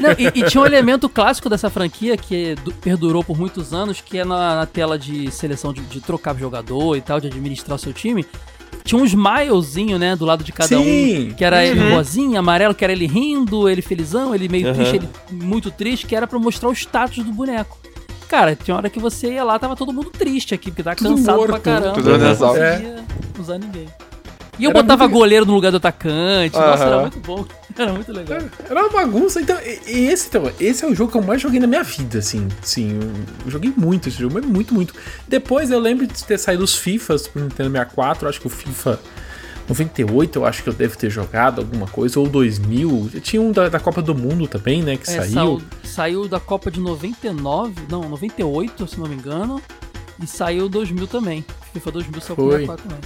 Não, e, e tinha um elemento clássico dessa franquia que du- perdurou por muitos anos, que é na, na tela de seleção de, de trocar jogador e tal, de administrar o seu time. Tinha um smilezinho, né, do lado de cada Sim. um. Que era ele rosinha, amarelo, que era ele rindo, ele felizão, ele meio Uhum. triste, ele muito triste, que era pra mostrar o status do boneco. Cara, tinha hora que você ia lá, tava todo mundo triste aqui, porque tava Tudo cansado morto, pra caramba. tudo não conseguia usar ninguém. E eu Era botava muito- goleiro no lugar do atacante. Nossa, era muito bom. Era muito legal. Era uma bagunça, então. Esse, então, esse é o jogo que eu mais joguei na minha vida, assim. Sim, eu, joguei muito esse jogo, mas muito, muito. Depois eu lembro de ter saído os FIFAs pro Nintendo 64, acho que o FIFA 98 eu acho que eu devo ter jogado alguma coisa, ou 2000. Tinha um da, da Copa do Mundo também, né, que É, saiu. saiu, saiu da Copa de 99, não, 98, se não me engano. E saiu 2000 também. FIFA 2000 saiu pro Foi. 64 também.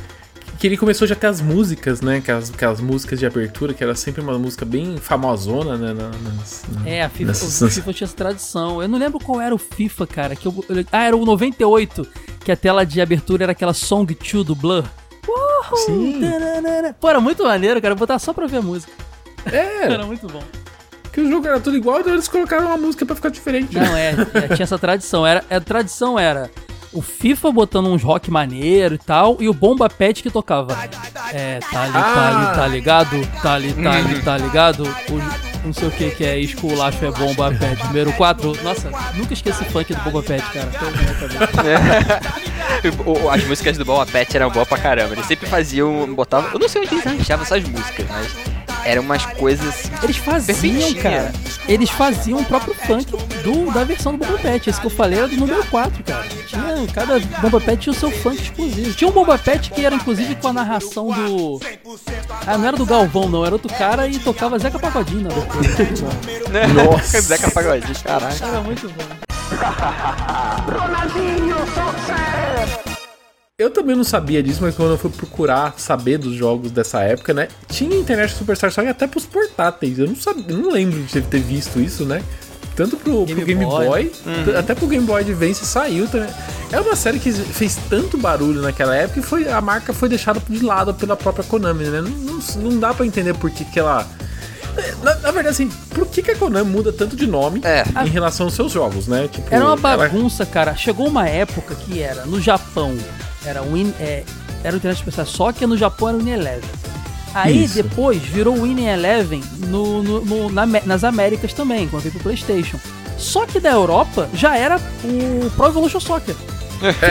Que ele começou já a ter as músicas, né, aquelas, aquelas músicas de abertura, que era sempre uma música bem famosona, né, na- nas, na- É, a FIFA, nessas- o FIFA tinha essa tradição. Eu não lembro qual era o FIFA, cara. Que eu, eu- ah, era o 98, que a tela de abertura era aquela Song 2 do Blur. Uhul, Sim. tararara. Pô, era muito maneiro, cara. Eu botar só pra ver a música. É, Era muito bom. que o jogo era tudo igual, então eles colocaram uma música pra ficar diferente. Não, é, é, tinha essa tradição. Era, a tradição era o FIFA botando uns rock maneiro e tal, e o Bomba Pet que tocava. É, tá ali, tá ali, tá ligado? Tá ali, tá ali, tá ligado? O, não sei o que que é esculacho é Bomba Pet. Número 4. Nossa, nunca esqueci funk do Bomba Pet, cara. O- As músicas do Bomba Pet eram boas pra caramba. Eles sempre faziam. Botavam. Eu não sei onde eles achavam essas músicas, mas eram umas coisas. Eles faziam, Perfeitinha. cara. Eles faziam o próprio funk do, da versão do Bomba Pet. Esse que eu falei era do número 4, cara. Tinha, cada Bomba Pet tinha o seu funk exclusivo. Tinha um Bomba Pet que era inclusive com a narração do. Ah, não era do Galvão, não. Era outro cara e tocava Zeca Pagodinho na abertura. Nossa! Zeca Pagodinho, caralho. Era muito bom. Eu também não sabia disso, mas quando eu fui procurar saber dos jogos dessa época, né? Tinha internet Superstar só que até pros portáteis. Eu não sabia, eu não lembro de ter visto isso, né? Tanto pro pro Game, Game Boy, Boy. t- até pro Game Boy Advance saiu também. É uma série que fez tanto barulho naquela época e foi, a marca foi deixada de lado pela própria Konami, né? Não, não, não dá pra entender por que, que ela. Na, na verdade, assim, por que, que a Konami muda tanto de nome É. em relação aos seus jogos, né? Tipo, Era uma ela- bagunça, cara. Chegou uma época que era no Japão, era Win, é, era o Internet Especial só que no Japão era o Eleven. Aí Isso. depois virou o Win Eleven no, no- no- na nas Américas também, quando veio pro PlayStation. Só que da Europa já era o Pro Evolution Soccer.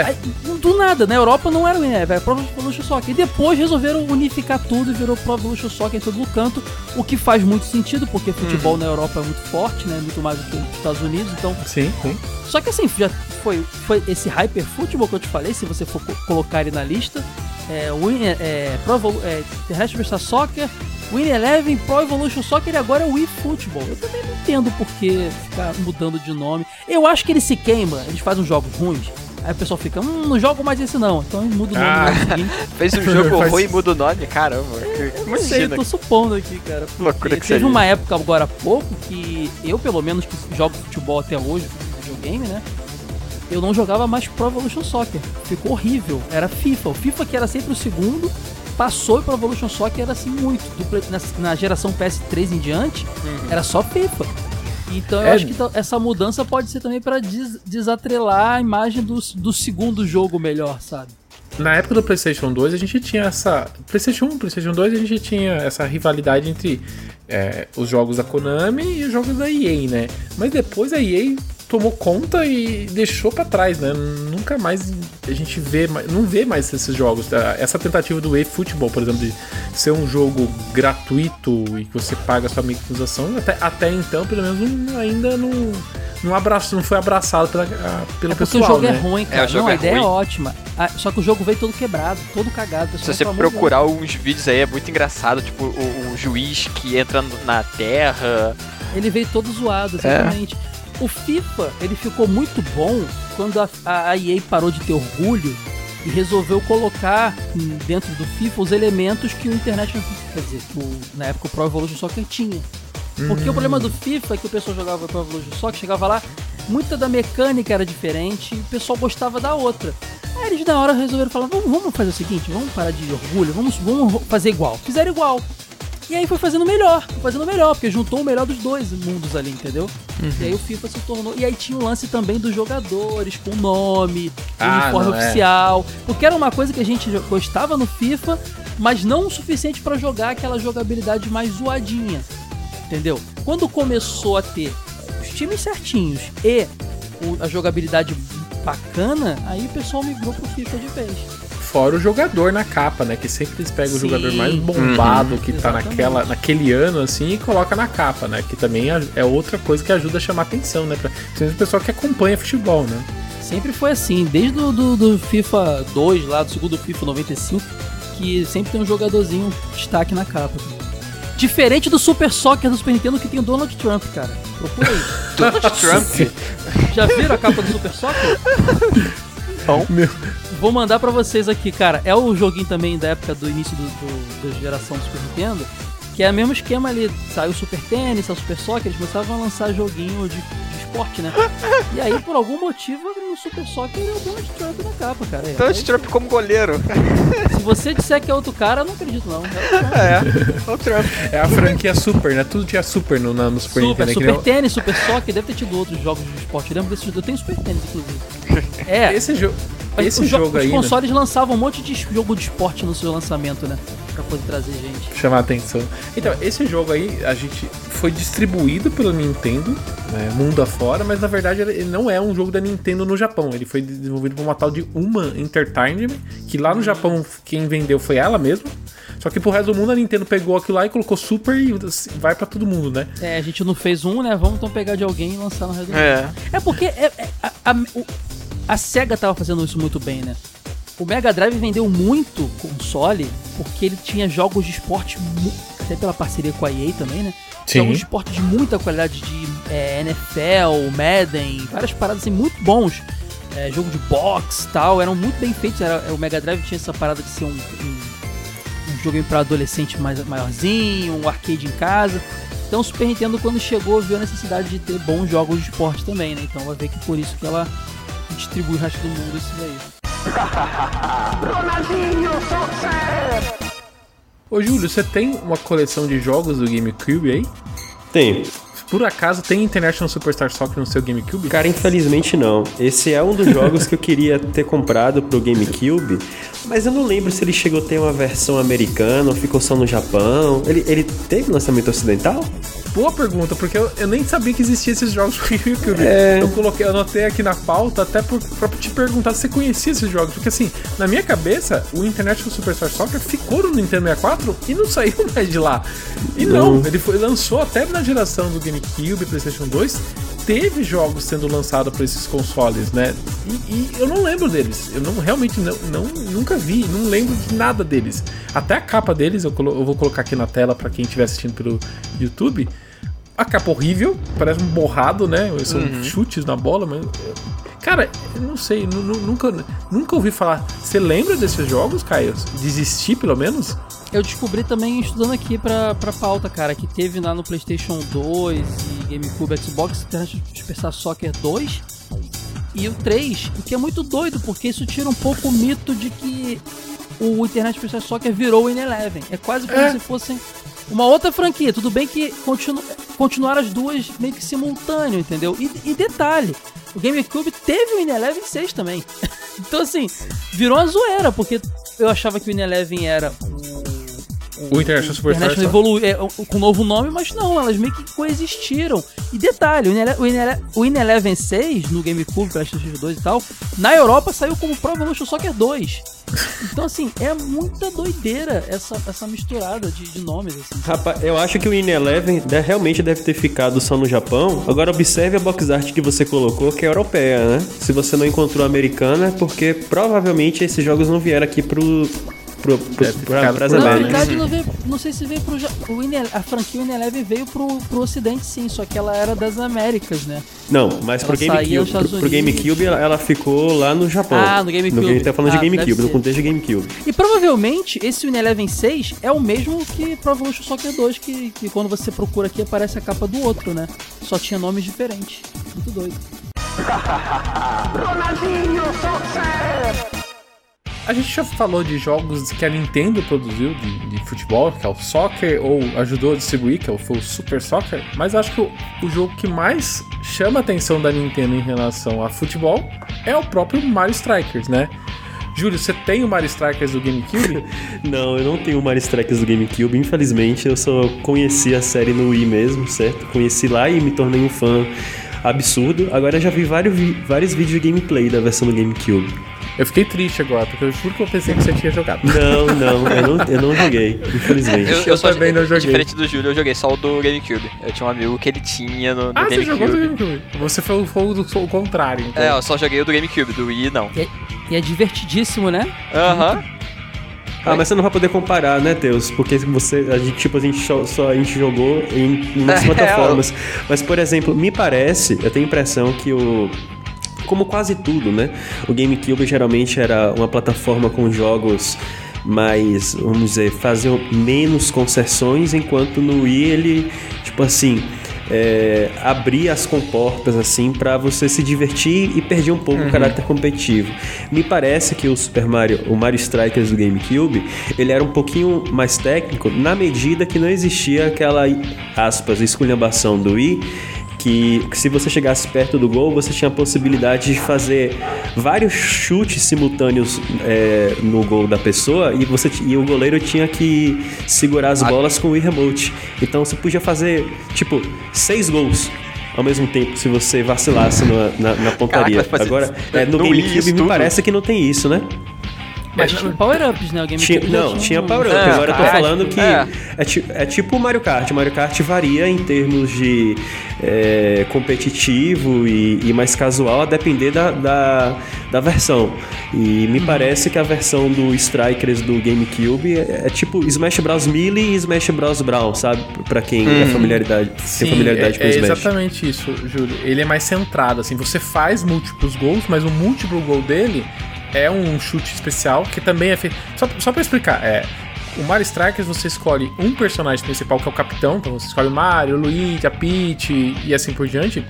Aí, do nada, na Europa não era o Win Eleven, era Pro Evolution Soccer. E depois resolveram unificar tudo e virou Pro Evolution Soccer em todo o canto, o que faz muito sentido, porque futebol na Europa é muito forte, né? Muito mais do que nos Estados Unidos, então Sim, sim. só que assim, já foi, foi esse Hyper Football que eu te falei, se você for co- colocar ele na lista. É, Win, é, é, Pro é, Terrestre Soccer, Win Eleven, Pro Evolution Soccer e agora é Wii Football. Eu também não entendo por que ficar mudando de nome. Eu acho que ele se queima, eles fazem uns jogos ruins. Aí o pessoal fica, hum, não jogo mais esse não. Então muda o nome Ah. no. Fez um jogo Faz- ruim e muda o nome, caramba. Não sei, eu Imagina. tô supondo aqui, cara. Loucura que teve uma época agora há pouco que eu, pelo menos, que jogo futebol até hoje, videogame, né? Eu não jogava mais Pro Evolution Soccer. Ficou horrível. Era FIFA. O FIFA que era sempre o segundo, passou e Pro Evolution Soccer era assim muito. Na, na geração PS3 em diante, era só FIFA. Então eu É. acho que então, essa mudança pode ser também pra des- desatrelar a imagem do, do segundo jogo melhor, sabe? Na época do PlayStation 2, a gente tinha essa. PlayStation 1, PlayStation 2, a gente tinha essa rivalidade entre é, os jogos da Konami e os jogos da EA, né? Mas depois a EA tomou conta e deixou pra trás, né? Nunca mais a gente vê, não vê mais esses jogos. tá? Essa tentativa do EA Football, por exemplo, de ser um jogo gratuito e que você paga a sua microtransação, até, até então, pelo menos, ainda não, não, abraço, não foi abraçado pela, a- pelo É porque pessoal, o jogo né? é ruim, cara. É, o jogo não, a é ideia ruim. é ótima. Ah, só que o jogo veio todo quebrado, todo cagado. Se você procurar uns vídeos aí, é muito engraçado, tipo, o, o juiz que entra na terra, Ele veio todo zoado, exatamente. O FIFA, ele ficou muito bom quando a, a EA parou de ter orgulho e resolveu colocar hum, dentro do FIFA os elementos que o Internet, quer dizer, o- na época o Pro Evolution Soccer tinha. Porque o problema do FIFA é que o pessoal jogava Pro Evolution Soccer, chegava lá, muita da mecânica era diferente e o pessoal gostava da outra. Aí eles na hora resolveram falar, vamos, vamos fazer o seguinte, vamos parar de orgulho, vamos, vamos fazer igual. Fizeram igual. E aí foi fazendo melhor, foi fazendo melhor, porque juntou o melhor dos dois mundos ali, entendeu? E aí o FIFA se tornou. E aí tinha o lance também dos jogadores, com nome, Ah, uniforme é. oficial. Porque era uma coisa que a gente gostava no FIFA, mas não o suficiente pra jogar aquela jogabilidade mais zoadinha. Entendeu? Quando começou a ter os times certinhos e a jogabilidade bacana, aí o pessoal migrou pro FIFA de vez. Fora o jogador na capa, né? Que sempre eles pegam o Sim. jogador mais bombado que tá Exatamente. naquela, naquele ano, assim, e coloca na capa, né? Que também é é outra coisa que ajuda a chamar atenção, né? Pra, principalmente o pessoal que acompanha futebol, né? Sempre foi assim, desde o do, do FIFA 2, lá do segundo FIFA 95, que sempre tem um jogadorzinho destaque na capa. Diferente do Super Soccer do Super Nintendo que tem o Donald Trump, cara. Procura aí. Donald Trump. Já viram a capa do Super Soccer? Não. Meu. Vou mandar pra vocês aqui, cara. É o joguinho também da época do início do, do- da geração do Super Nintendo. Que é o mesmo esquema ali. Saiu o Super Tênis, saiu o Super Soccer, eles começavam a lançar joguinho de, de esporte, né? E aí, por algum motivo, no Super Soccer é o Donald Trump na capa, cara. É, Donald Trump como goleiro. Se você disser que é outro cara, eu não acredito, não. É, o Trump. É a franquia Super, né? Tudo tinha Super no, no Super, Super, Nintendo. né? Super nem o- Tênis, Super Soccer, deve ter tido outros jogos de esporte. Eu lembro desse Eu tenho Super Tênis, inclusive. É, Esse, jo esse os, jo- jogo os aí, né? consoles lançavam um monte de jogo de esporte no seu lançamento, né? Pra poder trazer gente. chamar a atenção. Então, esse jogo aí, a gente foi distribuído pela Nintendo, né, mundo afora, mas na verdade ele não é um jogo da Nintendo no Japão. Ele foi desenvolvido por uma tal de Uma Entertainment, que lá no Japão quem vendeu foi ela mesma. Só que pro resto do mundo a Nintendo pegou aquilo lá e colocou Super e vai pra todo mundo, né? É, a gente não fez um, né? Vamos então pegar de alguém e lançar no resto do mundo. É. É porque é- é- a, a- o- a SEGA tava fazendo isso muito bem, né? O Mega Drive vendeu muito console porque ele tinha jogos de esporte, até pela parceria com a EA também, né? Sim. Jogos de esporte de muita qualidade, de é, NFL, Madden, várias paradas assim, muito bons. É, jogo de boxe tal, eram muito bem feitos. Era, o Mega Drive tinha essa parada de ser um, um, um jogo para adolescente mais, maiorzinho, um arcade em casa. Então o Super Nintendo, quando chegou, viu a necessidade de ter bons jogos de esporte também, né? Então vai ver que por isso que ela distribui o resto do mundo isso daí. Ô Júlio, você tem uma coleção de jogos do GameCube aí? Tem. Por acaso tem International Superstar Soccer no seu GameCube? Cara, infelizmente não. Esse é um dos jogos que eu queria ter comprado pro GameCube, mas eu não lembro se ele chegou a ter uma versão americana ou ficou só no Japão. Ele, ele teve lançamento ocidental? Boa pergunta, porque eu, eu nem sabia que existiam esses jogos pro GameCube. É. Eu coloquei, eu anotei aqui na pauta até por, pra te perguntar se você conhecia esses jogos. Porque assim, na minha cabeça, o International Superstar Soccer ficou no Nintendo 64 e não saiu mais de lá. E não, ele foi, lançou até na geração do GameCube, PlayStation 2. Teve jogos sendo lançados para esses consoles, né? E, e eu não lembro deles. Eu não realmente não, não nunca vi, não lembro de nada deles. Até a capa deles, eu, colo- eu vou colocar aqui na tela para quem estiver assistindo pelo YouTube. A capa horrível, parece um borrado, né? São chutes na bola, mas. Cara, eu não sei, nu- nu- nunca, nunca ouvi falar. Você lembra desses jogos, Caio? Desistir, pelo menos? Eu descobri também estudando aqui pra, pra pauta, cara, que teve lá no PlayStation 2 e GameCube, Xbox, International Superstar Soccer 2 e o 3, o que é muito doido, porque isso tira um pouco o mito de que o Internet Superstar Soccer virou o In-Eleven. É quase como É. se fossem uma outra franquia. Tudo bem que continu, continuaram as duas meio que simultâneo, entendeu? E, e detalhe, o GameCube teve o In-Eleven 6 também. então, assim, virou uma zoeira, porque eu achava que o In-Eleven era o O International Superstar International evolui é, com novo nome, mas não, elas meio que coexistiram. E detalhe, o o In-Eleven 6 no GameCube, PlayStation 2 e tal, na Europa saiu como Pro Evolution Soccer 2. Então, assim, é muita doideira essa, essa misturada de, de nomes, assim. Rapaz, eu acho que o In Eleven realmente deve ter ficado só no Japão. Agora observe a box art que você colocou, que é europeia, né? Se você não encontrou a americana, é porque provavelmente esses jogos não vieram aqui pro pro, pro, ter pra, pras por Na né? Verdade, não, veio, não sei se veio pro. O Ine- a franquia Unilever veio pro, pro Ocidente, sim, só que ela era das Américas, né? Não, mas pro Ela saía GameCube, pro, pro GameCube ela, ela ficou lá no Japão. Ah, no GameCube. No, a gente tá falando Ah, de GameCube, no contexto de GameCube. E provavelmente esse Unilever 6 é o mesmo que Pro Evolution Soccer 2, que, que quando você procura aqui aparece a capa do outro, né? Só tinha nomes diferentes. Muito doido. A gente já falou de jogos que a Nintendo produziu de, de futebol, que é o Soccer, ou ajudou a distribuir, que é o- foi Super Soccer, mas acho que o, o jogo que mais chama a atenção da Nintendo em relação a futebol é o próprio Mario Strikers, né? Júlio, você tem o Mario Strikers do GameCube? Não, eu não tenho o Mario Strikers do GameCube, infelizmente eu só conheci a série no Wii mesmo, certo? Conheci lá e me tornei um fã absurdo. Agora já vi vários, vi- vários vídeos de gameplay da versão do GameCube. Eu fiquei triste agora, porque eu juro que eu pensei que você tinha jogado. Não, não, eu não, eu não joguei, infelizmente. Eu, Eu só também não joguei. Diferente do Júlio, eu joguei só o do GameCube. Eu tinha um amigo que ele tinha no, no Ah, você jogou do GameCube. GameCube. Você foi o fogo do o contrário, então. É, eu só joguei o do GameCube, do Wii não. E é divertidíssimo, né? Aham. Ah, mas você não vai poder comparar, né, Teus? Porque você, a gente, tipo, a gente só, só a gente jogou em umas É, plataformas. Mas, por exemplo, me parece, eu tenho a impressão que o. Como quase tudo, né? O GameCube geralmente era uma plataforma com jogos mais, vamos dizer, faziam menos concessões, enquanto no Wii ele, tipo assim, é, abria as comportas assim para você se divertir e perder um pouco o caráter competitivo. Me parece que o Super Mario, o Mario Strikers do GameCube, ele era um pouquinho mais técnico na medida que não existia aquela aspas esculhambação do Wii que se você chegasse perto do gol, você tinha a possibilidade de fazer vários chutes simultâneos é, no gol da pessoa e, você, e o goleiro tinha que segurar as Ah. bolas com o remote. Então você podia fazer, tipo, seis gols ao mesmo tempo se você vacilasse na, na, na pontaria. Caraca, Agora, é, no, GameCube me parece que não tem isso, né? Mas tinha power-ups, né? O GameCube Tinha, não, tinha um- Power Up. É, Agora eu tô caraca. falando que É. é. é tipo o Mario Kart. O Mario Kart varia em termos de é, competitivo e, e mais casual a depender da, da, da versão. E me parece que a versão do Strikers do GameCube é, é tipo Smash Bros. Melee e Smash Bros. Brown, sabe? Pra quem é familiaridade, tem familiaridade é, com é Smash. exatamente isso, Júlio. Ele é mais centrado, assim. Você faz múltiplos gols, mas o múltiplo gol dele é um chute especial que também é feito. Só, só pra explicar, é. O Mario Strikers você escolhe um personagem principal que é o capitão, então você escolhe o Mario, o Luigi, a Peach e assim por diante.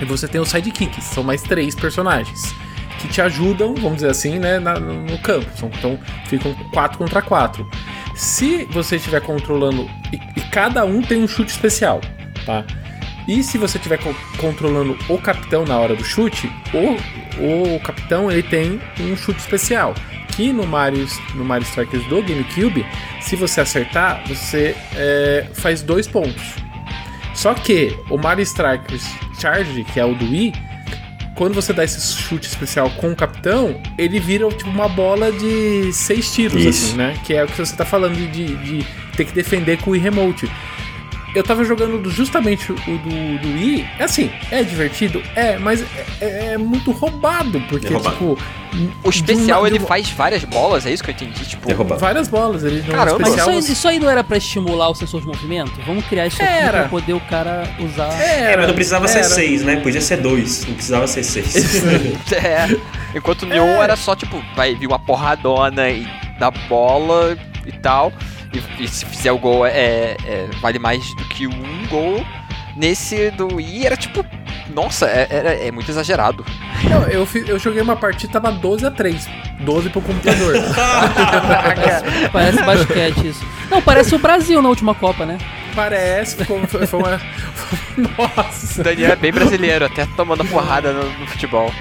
E você tem os sidekicks, são mais três personagens que te ajudam, vamos dizer assim, né, na- no campo. Então ficam 4 contra 4. Se você estiver controlando. E, e cada um tem um chute especial, tá? E se você estiver co- controlando o capitão na hora do chute, o, o capitão ele tem um chute especial. Que no Mario, no Mario Strikers do GameCube, se você acertar, você é, faz dois pontos. Só que o Mario Strikers Charge, que é o do Wii, quando você dá esse chute especial com o capitão, ele vira tipo uma bola de seis tiros, Isso. assim, né? Que é o que você tá falando de, de- de ter que defender com o Wii Remote. Eu tava jogando do- justamente o do, do Wii. É assim, é divertido? É, mas é, é muito roubado, porque, É roubado. tipo. O especial uma- ele uma- faz várias bolas, é isso que eu entendi? Tipo, É. Várias bolas, ele não Caramba. Mas especial. isso isso aí não era pra estimular o sensor de movimento? Vamos criar isso aqui Era. pra poder o cara usar. É, mas não precisava ser era. seis, né? Podia ser dois, não precisava ser seis. É. Enquanto o Neon era só, tipo, vai vir uma porradona e da bola e tal. E, e se fizer o gol, é, é- vale mais do que um gol. Nesse do Wii era tipo. Nossa, é, era- é muito exagerado. Não, eu, fi- eu joguei uma partida, tava 12 a 3. 12 pro computador. Parece basquete isso. Não, parece o Brasil na última Copa, né? Parece, ficou, foi, foi uma. Nossa! O Daniel é bem brasileiro, até tomando porrada no, no futebol.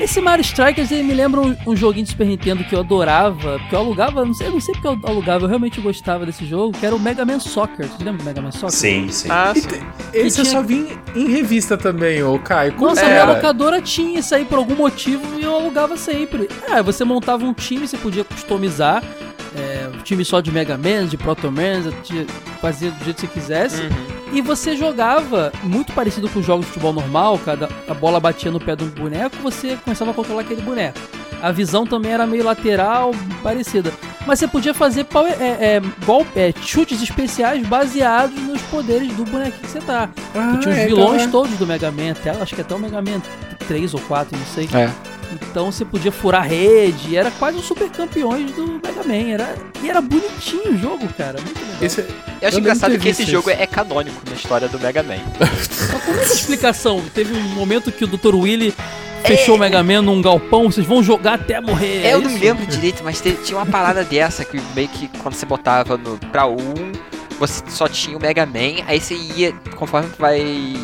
Esse Mario Strikers ele me lembra um, um joguinho de Super Nintendo que eu adorava, porque eu alugava, não sei, eu não sei porque eu alugava, eu realmente gostava desse jogo, que era o Mega Man Soccer. Você lembra do Mega Man Soccer? Sim, sim. Ah, E sim. te- Esse eu tinha- só vi em revista também, ô Caio. Como Nossa, que a minha era? locadora tinha isso aí por algum motivo e eu alugava sempre. É, você montava um time, você podia customizar. É, um time só de Mega Man, de Proto Man, de- fazia do jeito que você quisesse. Uhum. E você jogava muito parecido com os jogos de futebol normal, cada a bola batia no pé de um boneco, você começava a controlar aquele boneco. A visão também era meio lateral, parecida. mas você podia fazer power- é, é, golpe, é, chutes especiais baseados nos poderes do bonequinho que você tá. Ah, tinha os é, vilões tá. todos do Mega Man, até, acho que até o Mega Man 3 ou 4, não sei. É. Então você podia furar rede, era quase um super campeões do Mega Man. Era, e era bonitinho o jogo, cara. Muito legal. Esse, Eu acho Eu lembro engraçado que esse visto jogo isso. é canônico na história do Mega Man. Mas como é essa explicação? Teve um momento que o Dr. Willy fechou o Mega Man num galpão, vocês vão jogar até morrer. É, é eu não isso? lembro direito, mas te- tinha uma parada dessa que meio que quando você botava no, pra um, você só tinha o Mega Man, aí você ia, conforme vai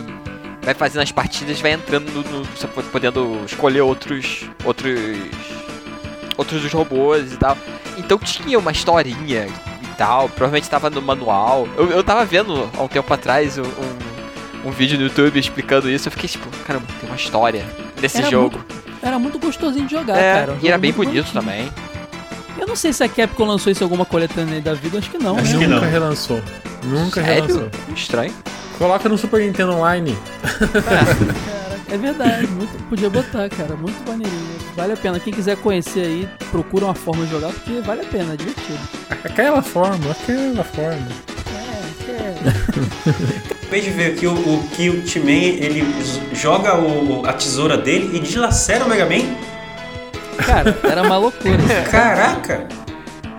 vai fazendo as partidas, vai entrando no, no- você po- podendo escolher outros outros outros dos robôs e tal. Então tinha uma historinha e tal, provavelmente tava no manual. Eu, eu tava vendo há um tempo atrás um, um, um vídeo no YouTube explicando isso, eu fiquei tipo, caramba, tem uma história nesse Era jogo. Era muito gostosinho de jogar, é, cara. um e era bem muito bonito bonitinho. também. Eu não sei se a Capcom lançou isso em alguma coletânea da vida, acho que não, Acho né? que nunca não. relançou. Nunca relançou. Sério? Estranho. Coloca no Super Nintendo Online. Cara, é verdade, muito, podia botar, cara, muito maneirinho. Vale a pena. Quem quiser conhecer aí, procura uma forma de jogar, porque vale a pena, é divertido. Aquela forma, aquela forma. É, é. Acabei de ver aqui o, o que o T-Man, ele joga o- a tesoura dele e dilacera o Mega Man. Cara, era uma loucura. Caraca!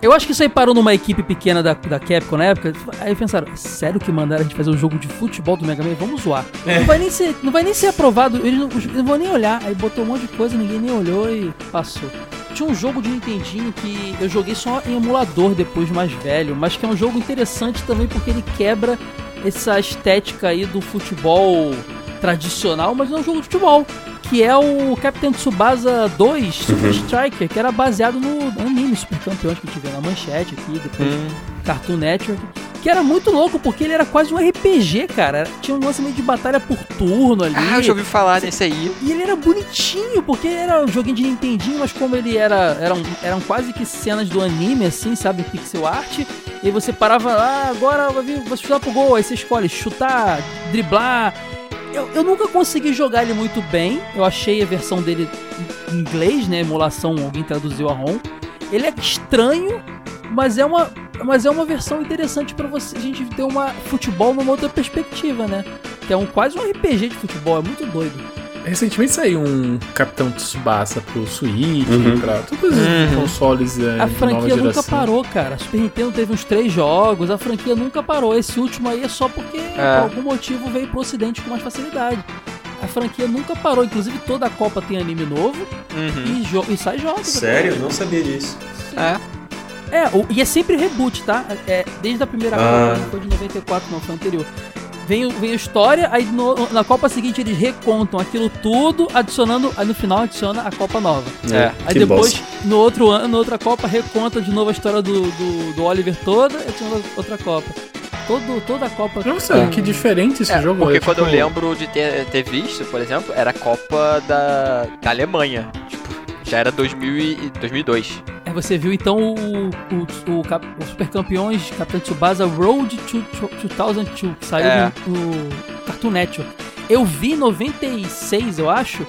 Eu acho que isso aí parou numa equipe pequena da, da Capcom na época. Aí pensaram, sério que mandaram a gente fazer um jogo de futebol do Mega Man? Vamos zoar. É. Não, vai nem ser, não vai nem ser aprovado, eles não, eles não vão nem olhar. Aí botou um monte de coisa, ninguém nem olhou e passou. Tinha um jogo de Nintendinho que eu joguei só em emulador depois mais velho, mas que é um jogo interessante também porque ele quebra essa estética aí do futebol tradicional, mas não é um jogo de futebol. Que é o Captain Tsubasa 2 Super Striker, que era baseado no anime Super Campeões que tive na manchete aqui, depois Cartoon Network. Que era muito louco, porque ele era quase um RPG, cara. Tinha um lance meio de batalha por turno ali. Ah, eu já ouvi falar desse aí. E ele era bonitinho, porque era um joguinho de Nintendinho, mas como ele era. Eram, eram quase que cenas do anime, assim, sabe? Pixel art. E aí você parava lá, agora vai vir, vai chutar pro gol. Aí você escolhe chutar, driblar. Eu, eu nunca consegui jogar ele muito bem. Eu achei a versão dele em inglês, né? Emulação, alguém traduziu a ROM. Ele é estranho, mas é uma. Mas é uma versão interessante pra você a gente ter uma futebol numa outra perspectiva, né? Que é um quase um RPG de futebol, é muito doido. Recentemente saiu um Capitão Tsubasa pro Switch, Uhum. pra todos os consoles eh, A franquia nunca parou, cara. A Super Nintendo teve uns três jogos, a franquia nunca parou. Esse último aí é só porque por algum motivo veio pro ocidente com mais facilidade. A franquia nunca parou, inclusive toda a Copa tem anime novo Uhum. e, jo- e sai jogos. Sério? Não sabia disso. É. É, o- e é sempre reboot, tá? É, desde a primeira Ah. Copa, não foi de 94, não, foi anterior. Vem, vem a história, aí no- na Copa seguinte eles recontam aquilo tudo, adicionando, aí no final adiciona a Copa nova. É. Aí Que depois, bosta. no outro ano, na outra Copa, reconta de novo a história do, do, do Oliver toda e adiciona outra Copa. Todo, toda a Copa. Nossa, que diferente esse É, jogo. porque é, quando eu tipo, lembro de ter, ter visto, por exemplo, era a Copa da, da Alemanha. Tipo, já era 2000 e 2002. Aí você viu então o, o, o, o Super Campeões Capitão Tsubasa Road to, to 2002, que saiu É. no, no Cartoon Network. Eu vi em 96, eu acho,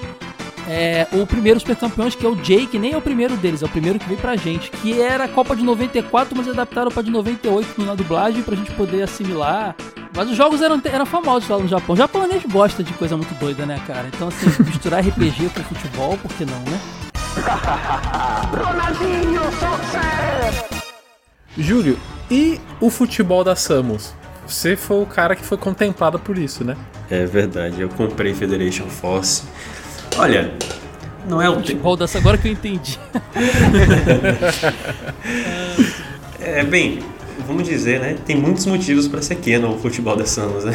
é, o primeiro Super Campeões, que é o Jake, nem é o primeiro deles, é o primeiro que veio pra gente, que era a Copa de 94, mas adaptaram pra de 98 na dublagem pra gente poder assimilar. Mas os jogos eram, eram famosos lá no Japão. O japonês gosta de coisa muito doida, né, cara? Então, assim, misturar RPG com futebol, por que não, né? Júlio, e o futebol da Samus? Você foi o cara que foi contemplado por isso, né? É verdade, eu comprei Federation Force. Olha, não é o. Futebol dessa agora que eu entendi. É bem, vamos dizer, né? Tem muitos motivos pra ser Canon o futebol da Samus, né?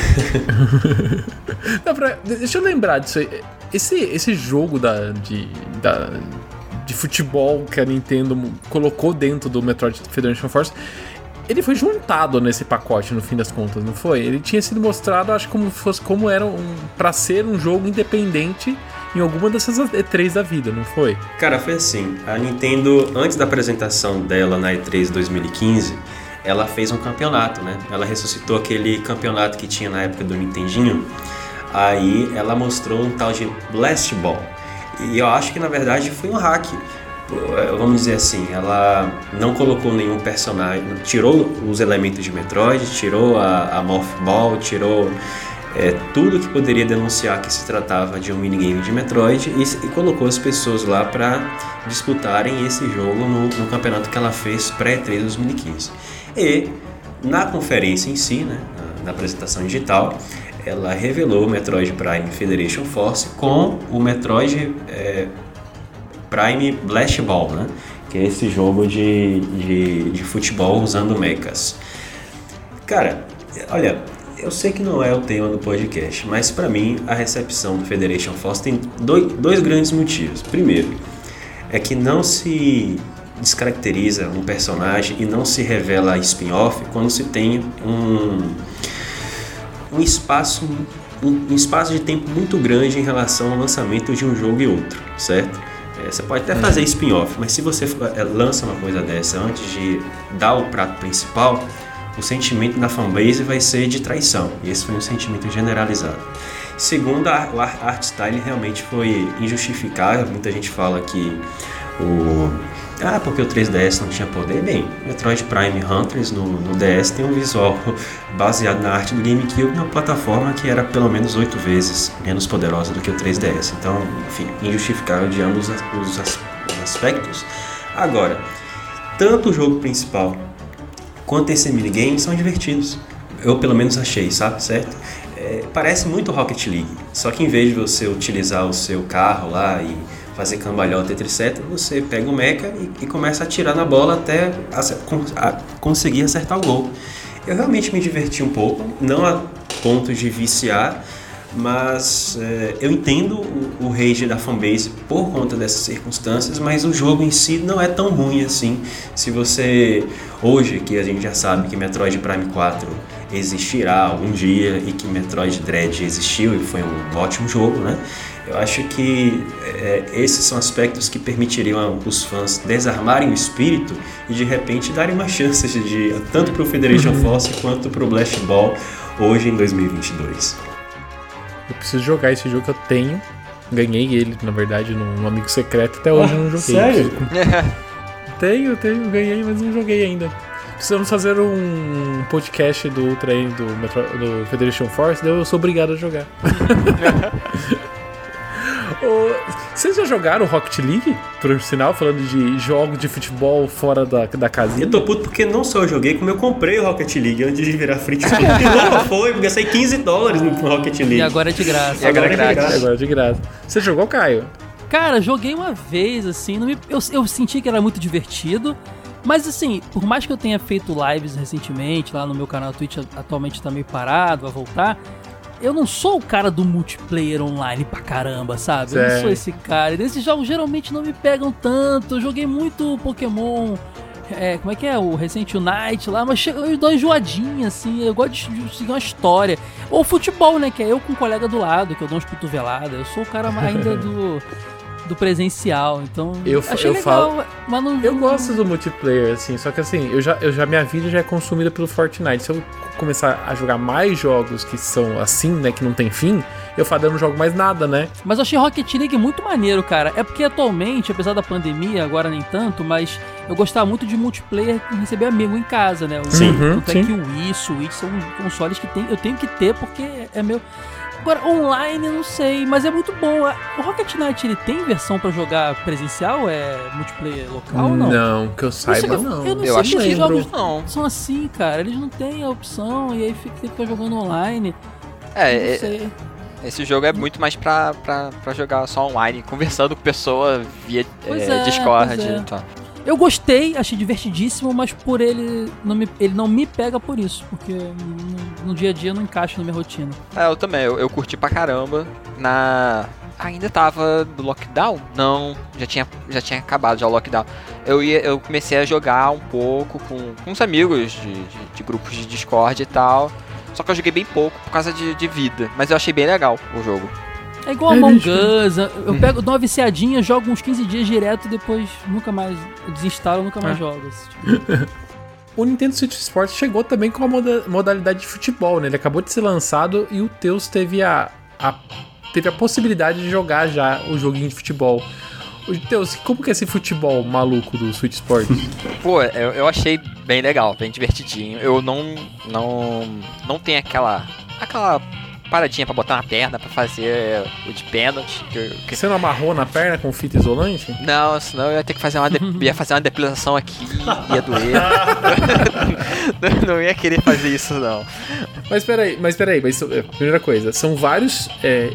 Não, pra- deixa eu lembrar disso aí. Esse, esse jogo da, de, da, de futebol que a Nintendo colocou dentro do Metroid Federation Force, ele foi juntado nesse pacote no fim das contas, não foi? Ele tinha sido mostrado, acho como fosse como era um, para ser um jogo independente em alguma dessas E3 da vida, não foi? Cara, foi assim. A Nintendo, antes da apresentação dela na E3 2015, ela fez um campeonato, né? Ela ressuscitou aquele campeonato que tinha na época do Nintendinho. Aí ela mostrou um tal de Blast Ball. E eu acho que na verdade foi um hack. vamos dizer assim, ela não colocou nenhum personagem, tirou os elementos de Metroid, tirou a, a Morph Ball, tirou é, tudo que poderia denunciar que se tratava de um minigame de Metroid e, e colocou as pessoas lá para disputarem esse jogo no, no, campeonato que ela fez pré-3 dos mini-15. E na conferência em si, né, na, na apresentação digital, ela revelou o Metroid Prime Federation Force com o Metroid é, Prime Blast Ball, né? que é esse jogo de, de, de futebol usando mechas. Cara, olha, eu sei que não é o tema do podcast, mas para mim a recepção do Federation Force tem dois, dois grandes motivos. Primeiro, é que não se descaracteriza um personagem e não se revela spin-off quando se tem um um espaço um, espaço de tempo muito grande em relação ao lançamento de um jogo e outro, certo? É, você pode até fazer spin-off, mas se você é, lança uma coisa dessa antes de dar o prato principal, o sentimento da fanbase vai ser de traição. E esse foi um sentimento generalizado. Segundo, a, o art style realmente foi injustificável. Muita gente fala que o ah, porque o 3DS não tinha poder? Bem, Metroid Prime Hunters no, no DS tem um visual baseado na arte do GameCube, uma plataforma que era pelo menos oito vezes menos poderosa do que o 3DS. Então, enfim, injustificável de ambos os, os aspectos. Agora, tanto o jogo principal quanto esse minigame são divertidos. Eu pelo menos achei, sabe? Certo? É, parece muito Rocket League, só que em vez de você utilizar o seu carro lá e fazer cambalhota setas, você pega o mecha e, e, começa a atirar na bola até a, a conseguir acertar o gol. Eu realmente me diverti um pouco, não a ponto de viciar, mas é, eu entendo o, o rage da fanbase por conta dessas circunstâncias, mas o jogo em si não é tão ruim assim. Se você, hoje que a gente já sabe que Metroid Prime 4 existirá algum dia e que Metroid Dread existiu e foi um ótimo jogo, né? Eu acho que é, esses são aspectos que permitiriam os fãs desarmarem o espírito e de repente darem uma chance de tanto para o Federation uhum. Force quanto para o Blast Ball hoje em 2022. Eu preciso jogar esse jogo que eu tenho. Ganhei ele, na verdade, num amigo secreto. Até hoje ah, eu não joguei. Sério? tenho, tenho, ganhei, mas não joguei ainda. Precisamos fazer um podcast do Ultra do, do Federation Force, daí eu sou obrigado a jogar. Vocês já jogaram Rocket League? Por sinal, falando de jogos de futebol fora da, da casinha? Eu tô puto porque não só eu joguei, como eu comprei o Rocket League antes de virar free to play. não foi, porque gastei 15 dólares no Rocket League. E agora é de graça. E agora, agora é de graça. Agora é de graça. Você jogou, Caio? Cara, joguei uma vez, assim, me, eu, eu senti que era muito divertido. Mas assim, por mais que eu tenha feito lives recentemente, lá no meu canal Twitch atualmente tá meio parado, vai voltar eu não sou o cara do multiplayer online pra caramba, sabe? Eu não sou esse cara. E esses jogos geralmente não me pegam tanto. Eu joguei muito Pokémon. É, como é que é? O recente Unite lá, mas eu dou enjoadinha, assim. Eu gosto de seguir uma história. Ou futebol, né? Que é eu com um colega do lado, que eu dou umas cotoveladas. Eu sou o cara ainda do do presencial. Então, eu, achei eu legal, falo, mas não, Eu gosto do multiplayer, assim, só que assim, eu já, eu já minha vida já é consumida pelo Fortnite. Se eu começar a jogar mais jogos que são assim, né, que não tem fim, eu falo, eu não jogo mais nada, né? Mas eu achei Rocket League muito maneiro, cara. É porque atualmente, apesar da pandemia, agora nem tanto, mas eu gostava muito de multiplayer e receber amigo em casa, né? Sim, uhum, sim. é que o Wii, Switch são consoles que tem, eu tenho que ter porque é meu Agora, online, não sei, mas é muito bom. O Rocket Knight, ele tem versão pra jogar presencial? É multiplayer local ou não? Não, que eu saiba, eu, não. Eu não eu sei se esses jogos não. são assim, cara. Eles não têm a opção e aí fica, fica jogando online. É, é esse jogo é muito mais pra, pra, pra jogar só online, conversando com pessoa via é, é, Discord. É. Então. Eu gostei, achei divertidíssimo, mas por ele não me, ele não me pega por isso, porque no, no dia a dia não encaixa na minha rotina. É, eu também, eu, eu curti pra caramba. Na ainda tava no lockdown? Não, já tinha, já tinha acabado já o lockdown. Eu, ia, eu comecei a jogar um pouco com, com uns amigos de, de, de, grupos de Discord e tal. Só que eu joguei bem pouco por causa de, de vida. Mas eu achei bem legal o jogo. É igual Among Us. Eu pego, dou uma viciadinha, jogo uns 15 dias direto e depois nunca mais desinstalo, nunca mais é. jogo. Tipo. o Nintendo Switch Sports chegou também com a moda modalidade de futebol, né? Ele acabou de ser lançado e o Teus teve a, a, teve a possibilidade de jogar já o joguinho de futebol. Ô, Deus, como que é esse futebol maluco do Switch Sport? Pô, eu, eu achei bem legal, bem divertidinho. Eu não. Não. Não tem aquela. Aquela paradinha pra botar na perna pra fazer o de pênalti. que Você não amarrou na perna com fita isolante? Não, senão eu ia ter que fazer uma. de- ia fazer uma depilação aqui, ia doer. não, não ia querer fazer isso, não. Mas peraí, mas peraí, mas é, primeira coisa, são vários. É,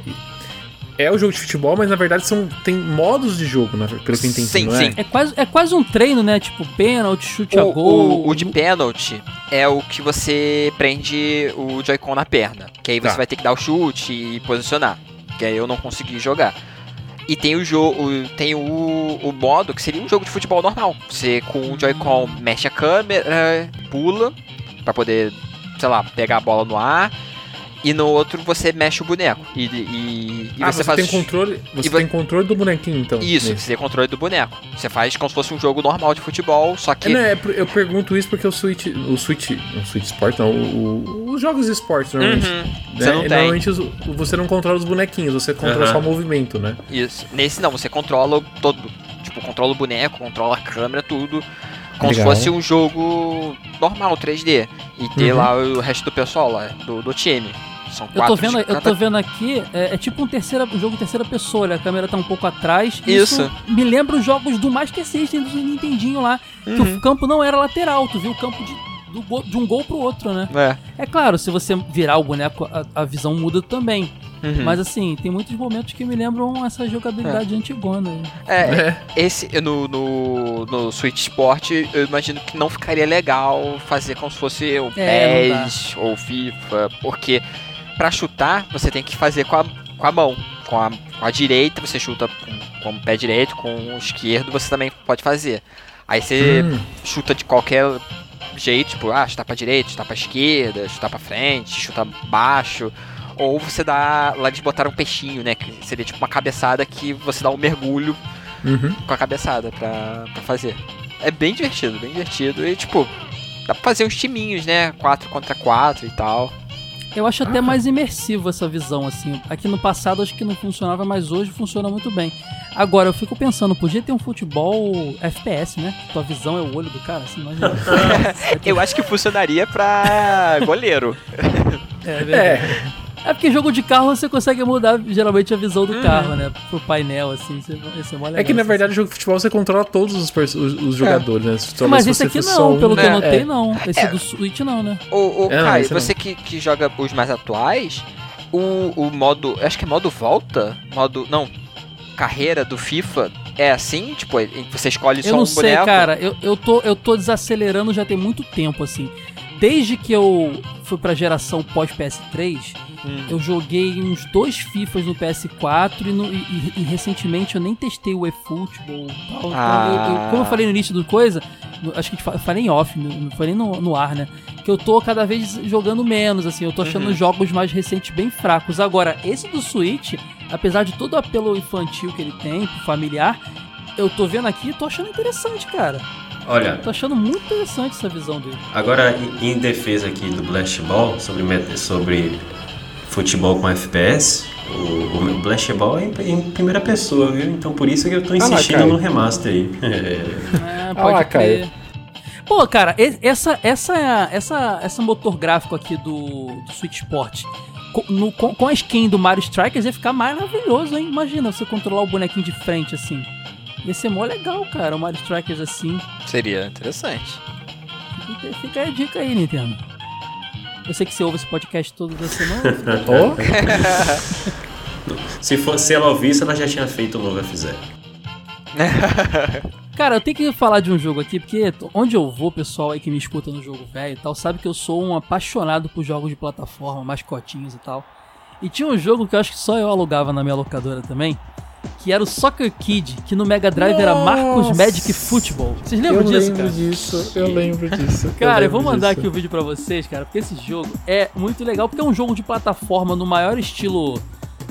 é o jogo de futebol, mas na verdade são, tem modos de jogo, né, pelo que eu entendi, Sim, não é? sim. É quase, é quase um treino, né? Tipo, pênalti, chute a O, gol. o, o de pênalti é o que você prende o Joy-Con na perna. Que aí você Tá. vai ter que dar o chute e posicionar. Que aí eu não consegui jogar. E tem o jogo. Tem o, o modo que seria um jogo de futebol normal. Você com o Joy-Con mexe a câmera, pula pra poder, sei lá, pegar a bola no ar. E no outro você mexe o boneco. E, e, e ah, você, você, faz. tem controle. Você vo- tem controle do bonequinho, então. Isso, nesse. você tem controle do boneco. Você faz como se fosse um jogo normal de futebol, só que. É, não, é, eu pergunto isso porque o Switch. O Switch. O Switch Sport, não. o- o- os jogos de esportes, normalmente. Uhum, né, você não e tem. Normalmente os- você não controla os bonequinhos, você controla Aham. só o movimento, né? Isso. Nesse não, você controla todo. Tipo, controla o boneco, controla a câmera, tudo. Como Legal. se fosse um jogo normal, 3D. E ter Uhum. lá o resto do pessoal lá, do, do time. São Eu tô vendo, de eu cada- tô vendo aqui, é, é tipo um, terceira, um jogo em terceira pessoa, né? a câmera tá um pouco atrás. Isso. me lembra os jogos do Master System, do Nintendinho lá, que Uhum. o campo não era lateral, tu viu o campo de, do gol- de um gol pro outro, né? É. É claro, se você virar o boneco, a, a visão muda também. Uhum. Mas assim, tem muitos momentos que me lembram essa jogabilidade antigona. É, É. esse no, no, no Switch Sport, eu imagino que não ficaria legal fazer como se fosse o É. PES ou FIFA, porque pra chutar você tem que fazer com a, com a mão. Com a, com a direita você chuta com, com o pé direito, com o esquerdo você também pode fazer. Aí você Hum. chuta de qualquer jeito, tipo, ah, chutar pra direita, chutar pra esquerda, chutar pra frente, chutar baixo. Ou você dá. Lá eles botaram um peixinho, né? Que seria tipo uma cabeçada que você dá um mergulho Uhum. com a cabeçada pra, pra fazer. É bem divertido, bem divertido. E tipo, dá pra fazer uns timinhos, né? 4 contra 4 e tal. Eu acho até mais imersivo essa visão, assim. Aqui no passado acho que não funcionava, mas hoje funciona muito bem. Agora, eu fico pensando, podia ter um futebol FPS, né? Tua visão é o olho do cara, assim, imagina. Eu acho que funcionaria pra goleiro. É, verdade. É, É porque jogo de carro você consegue mudar geralmente a visão do Uhum. carro, né? Pro painel, assim. É, isso é é que na assim. verdade o jogo de futebol você controla todos os, os, os jogadores, né? Talvez Mas se esse você aqui não, um- pelo que É, eu notei, é. não. Esse É. do Switch não, né? É, Caio, esse não. você que, que joga os mais atuais, o, o modo. Acho que é modo volta? Modo. Não. Carreira do FIFA é assim? Tipo, você escolhe só Eu não um sei, boneco? cara. Eu, eu, tô, eu tô desacelerando já tem muito tempo, assim. Desde que eu fui pra geração pós-PS3, Hum. eu joguei uns dois FIFAs no PS4 e, no- e- e- e recentemente eu nem testei o eFootball e tal. Ah. eu- eu- como eu falei no início do coisa, acho que eu falei em off, não falei no, no ar, né? Que eu tô cada vez jogando menos, assim. Eu tô achando Uhum. os jogos mais recentes bem fracos. Agora, esse do Switch, apesar de todo o apelo infantil que ele tem, pro familiar, eu tô vendo aqui e tô achando interessante, cara. Olha, Tô achando muito interessante essa visão dele. agora em defesa aqui do Blast Ball, sobre, sobre futebol com FPS, o, o Blast Ball é em, em primeira pessoa, viu? Então por isso que eu tô lá, insistindo Caio. no remaster aí. É, Ah pode lá, crer. Pô, cara, essa, essa, essa, essa motor gráfico aqui do, do Switch Sport, no- com, com a skin do Mario Strikers, ia ficar maravilhoso, hein? Imagina você controlar o bonequinho de frente assim. Ia ser mó legal, cara, o Mario Strikers assim. Seria interessante. Fica, fica aí a dica aí, Nintendo. Eu sei que você ouve esse podcast toda semana. Ó, se, for, se ela ouvisse, ela já tinha feito o novo F0. Cara, eu tenho que falar de um jogo aqui, porque onde eu vou, pessoal aí que me escuta no jogo velho e tal, sabe que eu sou um apaixonado por jogos de plataforma, mascotinhos e tal. E tinha um jogo que eu acho que só eu alugava na minha locadora também, que era o Soccer Kid, que no Mega Drive era Marcos Nossa. Magic Football. Vocês eu lembram disso, lembro cara? disso, eu lembro disso. Cara, eu lembro vou mandar disso. aqui o vídeo pra vocês, cara, porque esse jogo é muito legal, porque é um jogo de plataforma no maior estilo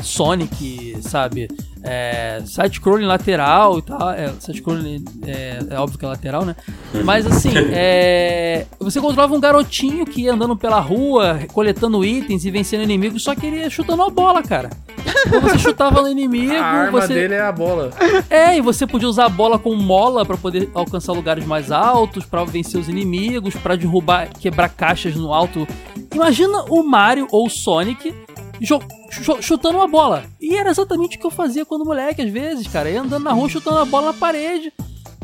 Sonic, sabe? É, side-scrolling lateral e tal. É, side-scrolling é, é óbvio que é lateral, né? Mas assim, é, você controlava um garotinho que ia andando pela rua, coletando itens e vencendo inimigos, só que ele ia chutando a bola, cara. Então você chutava no inimigo, A arma você. dele é a bola. É, e você podia usar a bola com mola pra poder alcançar lugares mais altos, pra vencer os inimigos, pra derrubar, quebrar caixas no alto. Imagina o Mario ou o Sonic chutando uma bola. E era exatamente o que eu fazia quando moleque, às vezes, cara. Ia andando na rua chutando a bola na parede.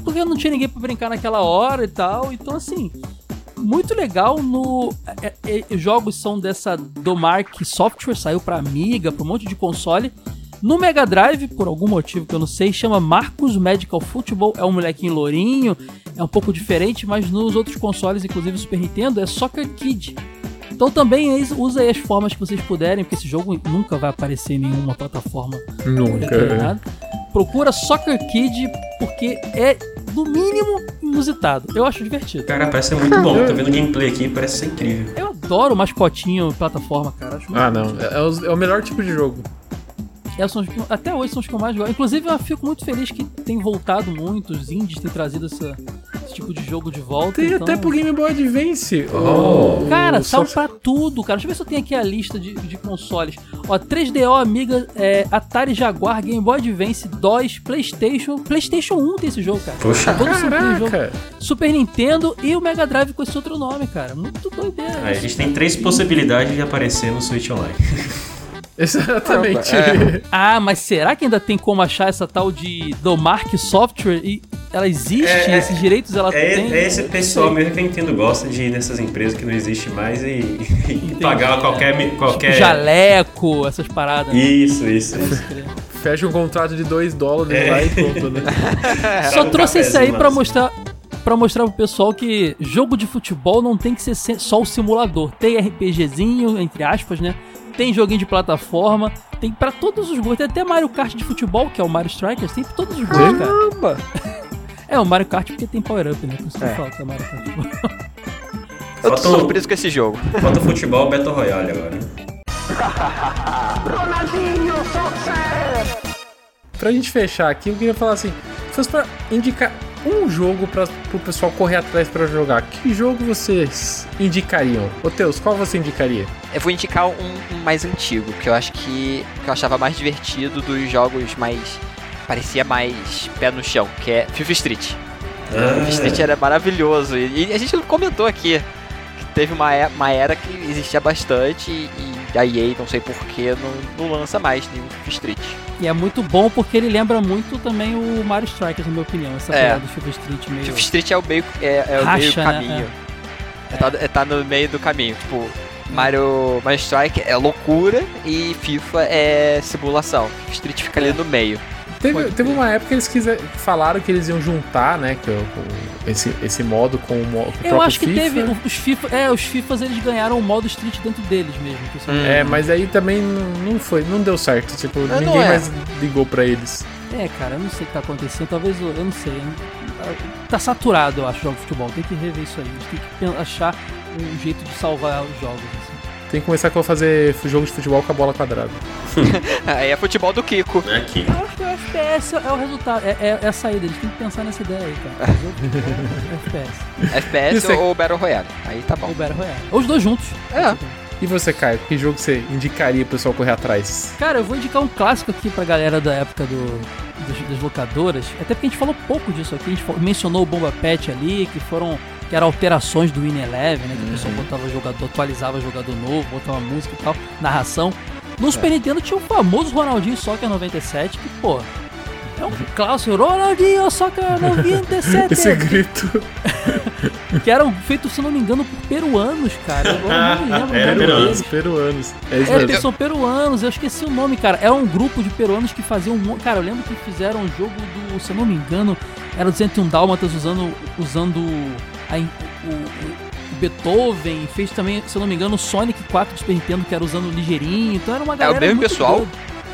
Porque não tinha ninguém pra brincar naquela hora e tal. Então, assim, muito legal no. é- é- é- jogos são dessa Domark Software, saiu pra Amiga, pra um monte de console. No Mega Drive, por algum motivo que eu não sei, chama Marcos Medical Football. É um molequinho lourinho, é um pouco diferente, mas nos outros consoles, inclusive o Super Nintendo, é Soccer Kid. Então também é isso, usa aí as formas que vocês puderem, porque esse jogo nunca vai aparecer em nenhuma plataforma Nunca. determinada. Procura Soccer Kid, porque é, no mínimo, inusitado. Eu acho divertido. Cara, parece ser muito bom. Tô vendo o gameplay aqui, parece ser incrível. Eu adoro o mascotinho plataforma, cara. Acho muito Ah, não. É, é os- é o melhor tipo de jogo. É, são até hoje são os que eu mais gosto. Inclusive, eu fico muito feliz que tem voltado muito, os indies têm trazido essa- esse tipo de jogo de volta. Tem então... até pro Game Boy Advance. Oh. O- Cara, saiu pra tudo, cara. Deixa eu ver se eu tenho aqui a lista de, de consoles. Ó, 3DO, Amiga, é, Atari Jaguar, Game Boy Advance, DOS, Playstation. Playstation 1 tem esse jogo, cara. Poxa. Todo Super, jogo. Caraca. Super Nintendo e o Mega Drive com esse outro nome, cara. Muito doideira. Aí, a gente tem três possibilidades de aparecer no Switch Online. Exatamente. É. Ah, mas será que ainda tem como achar essa tal de Domark Software? E ela existe? É, é, esses direitos ela É, tem? é esse pessoal mesmo que eu entendo gosta de ir nessas empresas que não existe mais e, e pagar é. qualquer. qualquer... Jaleco, essas paradas. né? Isso, isso. Fecha um contrato de 2 dólares É. lá e compra, né? Só um trouxe esse aí pra mostrar para mostrar pro pessoal que jogo de futebol não tem que ser se- só o simulador. Tem RPGzinho, entre aspas, né? Tem joguinho de plataforma, tem pra todos os gostos. Tem até Mario Kart de futebol, que é o Mario Strikers, tem pra todos os gostos, cara. Caramba! É, o Mario Kart porque tem power up, né? Por isso que É. falo que é Mario Kart. Eu tô Falta um- surpreso com esse jogo. Falta futebol Battle Royale agora. Pra gente fechar aqui, eu queria falar assim: se fosse pra indicar um jogo pra, pro pessoal correr atrás pra jogar, que jogo vocês indicariam? Ô Teus, qual você indicaria? Eu vou indicar um, um mais antigo, que eu acho que, que eu achava mais divertido dos jogos mais. parecia mais pé no chão, que é FIFA Street. FIFA Street era maravilhoso. E, e a gente comentou aqui que teve uma, uma era que existia bastante e, e a EA, não sei porquê, não, não lança mais nenhum FIFA Street. E é muito bom porque ele lembra muito também o Mario Strikers, na minha opinião. Essa É. do FIFA Street meio. FIFA Street é o meio, é, é o Racha, meio né? caminho. É, tá, é tá no meio do caminho. Tipo, Mario, Mario Strike é loucura e FIFA é simulação. FIFA Street fica ali no meio. Teve, teve uma época que eles quiser, falaram que eles iam juntar, né, que o- o- esse, esse modo com o, mo- com o Eu próprio acho que FIFA. teve. Os FIFA. É, os FIFAs eles ganharam o modo Street dentro deles mesmo. Hum. É, mas aí também não foi, não deu certo. Tipo, não ninguém é. mais ligou pra eles. É, cara, eu não sei o que tá acontecendo. Talvez eu, eu não sei. Tá saturado, eu acho, o jogo de futebol. Tem que rever isso aí. A gente tem que achar um jeito de salvar os jogos. Tem que começar a fazer jogo de futebol com a bola quadrada. Aí é futebol do Kiko. É aqui. Eu acho que o FPS é o resultado, é, é- é a saída. Eles têm que pensar nessa ideia aí, cara. FPS. FPS Isso é- ou Battle Royale. Aí tá bom. Ou Battle Royale. Ou os dois juntos. É. E você, Caio, que jogo você indicaria pro pessoal correr atrás? Cara, eu vou indicar um clássico aqui pra galera da época do, dos- das locadoras. Até porque a gente falou pouco disso aqui. A gente mencionou o Bomba Pet ali, que foram. Que eram alterações do Win Eleven, né? Que o pessoal botava jogador, atualizava jogador novo, botava música e tal, narração. No Super Nintendo tinha o famoso Ronaldinho Soccer 97, que, pô, é um clássico. Ronaldinho Soccer 97! Esse grito. que eram feitos, se não me engano, por peruanos, cara. Eu não me lembro o Era peruanos. deles. Peruanos. É isso É, são peruanos, eu esqueci o nome, cara. Era um grupo de peruanos que faziam. um Cara, eu lembro que fizeram um jogo do, se eu não me engano, era o 201 Dálmatas usando, usando a o, o- o Beethoven. Fez também, se eu não me engano, o Sonic 4 do Super Nintendo, que era usando o ligeirinho. Então era uma galera. mesmo muito pessoal? doida.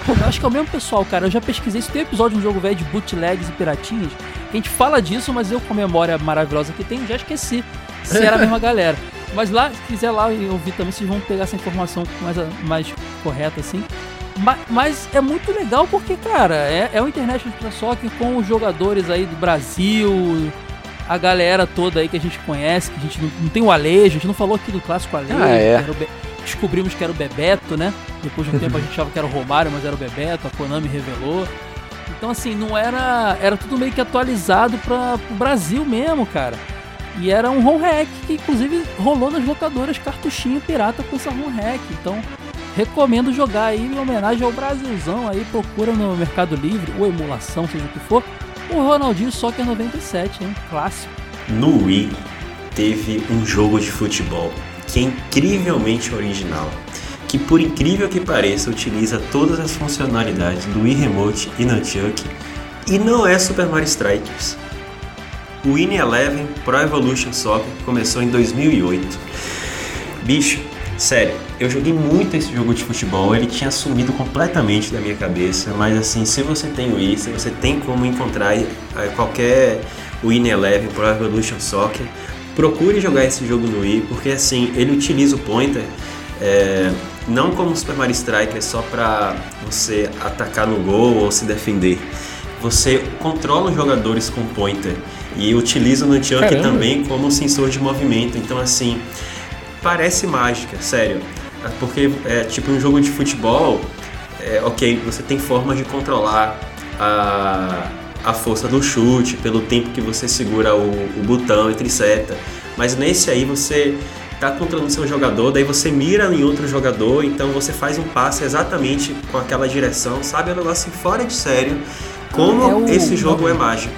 Eu acho que é o mesmo pessoal, cara. Eu já pesquisei. Isso tem episódio de um jogo velho de bootlegs e piratinhas. Que a gente fala disso, mas eu, com a memória maravilhosa que tenho, já esqueci se era a mesma galera. Mas lá, se quiser lá e ouvir também, vocês vão pegar essa informação mais, mais correta, assim. Ma- Mas é muito legal porque, cara, é, é o International Soccer com os jogadores aí do Brasil, a galera toda aí que a gente conhece, que a gente não, não tem o Alejo, a gente não falou aqui do clássico Alejo. Ah, é. que Be- Descobrimos que era o Bebeto, né? Depois de um tempo a gente achava que era o Romário, mas era o Bebeto, a Konami revelou. Então, assim, não era. Era tudo meio que atualizado para o Brasil mesmo, cara. E era um ROM hack que, inclusive, rolou nas locadoras cartuchinho pirata com essa ROM hack. Então, recomendo jogar aí em homenagem ao Brasilzão. Aí procura no Mercado Livre, ou emulação, seja o que for. O Ronaldinho Soccer 97, hein? Clássico. No Wii teve um jogo de futebol que é incrivelmente original, que por incrível que pareça utiliza todas as funcionalidades do Wii Remote e Nunchuck e não é Super Mario Strikers. O Win Eleven Pro Evolution Soccer começou em 2008. Bicho, sério, eu joguei muito esse jogo de futebol, ele tinha sumido completamente da minha cabeça, mas assim, se você tem o Wii, se você tem como encontrar eh, qualquer Win Eleven Pro Evolution Soccer, procure jogar esse jogo no Wii, porque assim, ele utiliza o pointer é, não como Super Mario Striker só para você atacar no gol ou se defender. Você controla os jogadores com pointer e utiliza o Nunchuck Caramba. também como sensor de movimento. Então assim, parece mágica, sério. Porque é tipo um jogo de futebol, é, ok, você tem formas de controlar a, a força do chute, pelo tempo que você segura o, o botão entre seta. Mas nesse aí você tá controlando seu jogador, daí você mira em outro jogador, então você faz um passe exatamente com aquela direção, sabe? É um negócio fora de sério. Como É o- esse jogo é mágico.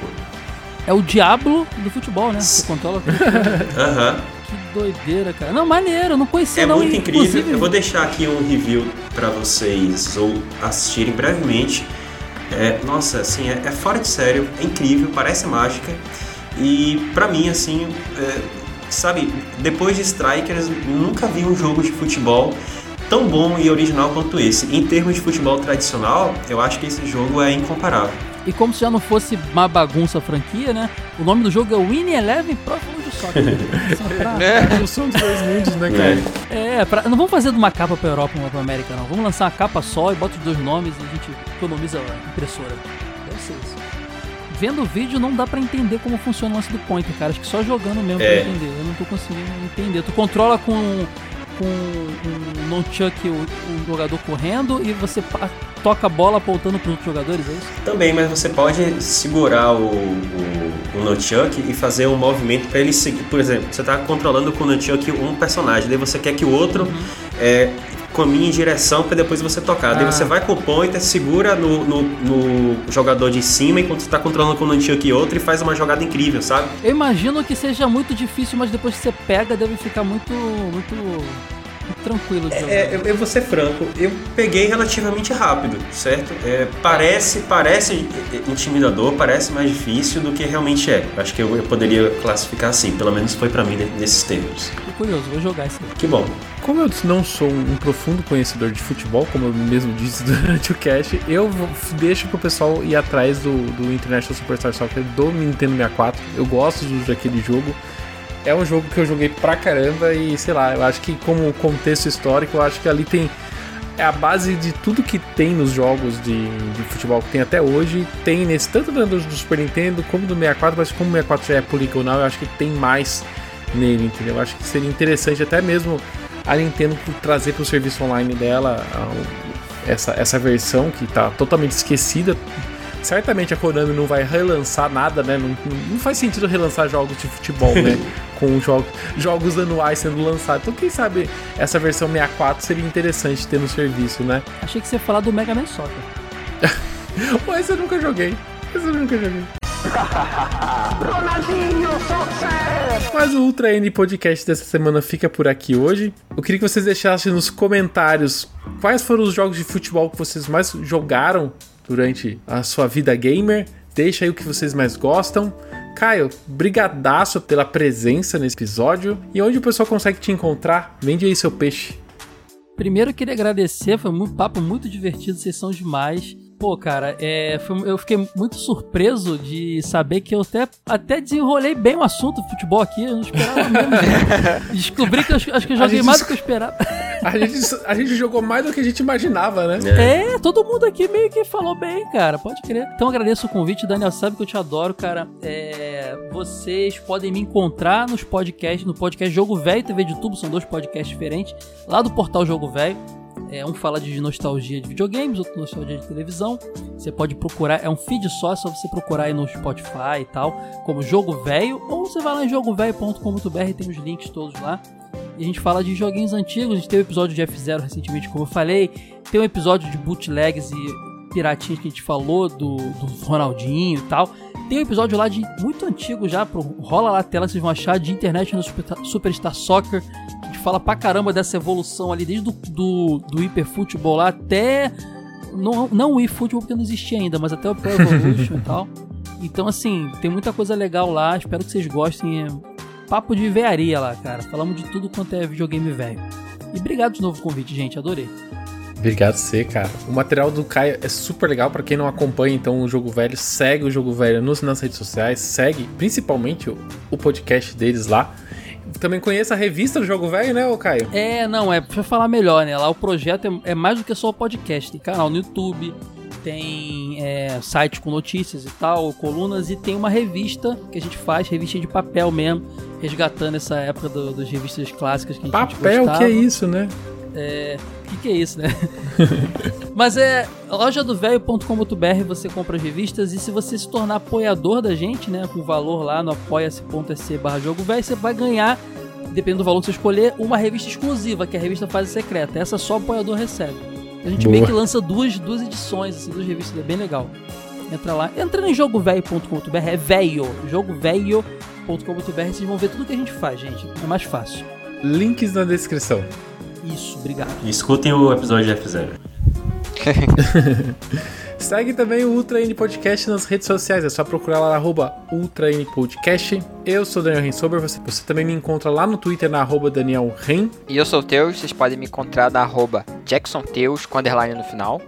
É o Diablo do futebol, né? Você controla. Aham. que doideira, cara. Não, maneiro, não conhecia É não. muito incrível. Inclusive, Eu vou deixar aqui um review para vocês ou assistirem brevemente. É, nossa, assim, é, é fora de sério, é incrível, parece mágica. E pra mim, assim, é, sabe, depois de Strikers, nunca vi um jogo de futebol tão bom e original quanto esse. Em termos de futebol tradicional, eu acho que esse jogo é incomparável. E como se já não fosse uma bagunça a franquia, né? O nome do jogo é Winnie Eleven Pro Evolution Soccer. É. Junção dos dois mundos, né, cara? É, pra- não vamos fazer de uma capa pra Europa e uma pra América, não. Vamos lançar uma capa só e bota os dois nomes e a gente economiza a impressora. Deve ser isso. Vendo o vídeo não dá pra entender como funciona o lance do pointer, cara. Acho que só jogando mesmo É. pra entender. Eu não tô conseguindo entender. Tu controla com, com um nunchuck o, o jogador correndo e você toca a bola apontando pros outros jogadores, é isso? Também, mas você pode segurar o, o, o Nunchuck e fazer um movimento para ele seguir. Por exemplo, você está controlando com o Nunchuck um personagem, daí você quer que o outro é, caminhe em direção para depois você tocar. Daí Ah. você vai com o pointer, segura no, no, no jogador de cima enquanto você está controlando com o Nunchuck outro e faz uma jogada incrível, sabe? Eu imagino que seja muito difícil, mas depois que você pega deve ficar muito, muito, tranquilo jogar. É, eu, eu vou ser franco, eu peguei relativamente rápido, certo? É, parece, parece intimidador, parece mais difícil do que realmente é. Acho que eu, eu poderia classificar assim, pelo menos foi pra mim ne- nesses termos. Curioso, vou jogar esse. Que bom. Como eu não sou um profundo conhecedor de futebol, como eu mesmo disse durante o cast, eu deixo pro pessoal ir atrás do, do International Superstar Soccer do Nintendo 64. Eu gosto daquele jogo. É um jogo que eu joguei pra caramba e, sei lá, eu acho que como contexto histórico, eu acho que ali tem é a base de tudo que tem nos jogos de, de futebol que tem até hoje. Tem nesse tanto do, do Super Nintendo como do 64, mas como o 64 já é poligonal, eu acho que tem mais nele, entendeu? Eu acho que seria interessante até mesmo a Nintendo trazer para o serviço online dela ah, essa, essa versão que está totalmente esquecida. Certamente a Konami não vai relançar nada, né? Não, não- faz sentido relançar jogos de futebol, né? Com jogos, jogos anuais sendo lançados. Então, quem sabe essa versão 64 seria interessante ter no serviço, né? Achei que você ia falar do Mega Man Soccer. Esse eu nunca joguei. Esse eu nunca joguei. Mas o Ultra N Podcast dessa semana fica por aqui hoje. Eu queria que vocês deixassem nos comentários quais foram os jogos de futebol que vocês mais jogaram durante a sua vida gamer. Deixa aí o que vocês mais gostam. Caio, brigadaço pela presença nesse episódio. E onde o pessoal consegue te encontrar? Vende aí seu peixe. Primeiro eu queria agradecer, foi um papo muito divertido, vocês são demais. Pô, cara, é, foi- eu fiquei muito surpreso de saber que eu até, até desenrolei bem o assunto do futebol aqui, eu não esperava mesmo. Descobri que eu, acho que eu joguei mais do que eu esperava. A gente, a gente jogou mais do que a gente imaginava, né? É, todo mundo aqui meio que falou bem, cara. Pode crer. Então agradeço o convite, Daniel. Sabe que eu te adoro, cara. É, vocês podem me encontrar nos podcasts, no podcast Jogo Velho e TV de Tubo, são dois podcasts diferentes, lá do portal Jogo Velho. É, um fala de nostalgia de videogames, outro nostalgia de televisão. Você pode procurar, é um feed só, é só você procurar aí no Spotify e tal, como Jogo Velho, ou você vai lá em jogovelho.com.br, tem os links todos lá. E a gente fala de joguinhos antigos, a gente teve um episódio de F0 recentemente, como eu falei, tem um episódio de bootlegs e piratinhas que a gente falou, do, do Ronaldinho e tal. Tem um episódio lá de muito antigo já, pro, rola lá a tela, vocês vão achar, de internet no Super, Superstar Soccer. Fala pra caramba dessa evolução ali, desde do, do, do hiperfutebol lá até. Não, não o eFootball porque não existia ainda, mas até o Pro Evolution e tal. Então, assim, tem muita coisa legal lá, espero que vocês gostem. É papo de vearia lá, cara. Falamos de tudo quanto é videogame velho. E obrigado de novo pelo convite, gente, adorei. Obrigado você, cara. O material do Caio é super legal para quem não acompanha então o Jogo Velho, segue o Jogo Velho nos, nas redes sociais, segue principalmente o, o podcast deles lá. Também conheça a revista do Jogo Velho, né, ô Caio? É, não, é pra falar melhor, né? Lá o projeto é, é mais do que só o podcast. Tem canal no YouTube, tem é, site com notícias e tal, colunas, e tem uma revista que a gente faz, revista de papel mesmo, resgatando essa época do, das revistas clássicas que a gente Papel, que é isso, né? É. O que, que é isso, né? Mas é lojadovelho.com.br você compra as revistas e se você se tornar apoiador da gente, né, com valor lá no apoia-se.se barra jogo velho, você vai ganhar, dependendo do valor que você escolher, uma revista exclusiva, que é a revista Fase Secreta. Essa só o apoiador recebe. A gente Boa. meio que lança duas, duas edições, assim, duas revistas, é bem legal. Entra lá, entra em jogovelho.com.br, é velho, jogovelho.com.br, vocês vão ver tudo que a gente faz, gente. É mais fácil. Links na descrição. Isso, obrigado. E escutem o episódio de F0. Segue também o Ultra N Podcast nas redes sociais, é só procurar lá arroba Ultra N Podcast. Eu sou Daniel Rensober, você, você também me encontra lá no Twitter na arroba Daniel Ren. E eu sou o Teus, vocês podem me encontrar na arroba JacksonTeus, com underline no final.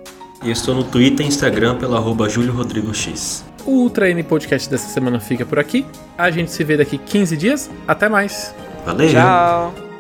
E eu estou no Twitter e Instagram pelo arroba Júlio Rodrigo X. O Ultra N Podcast dessa semana fica por aqui. A gente se vê daqui 15 dias. Até mais! Valeu! Tchau!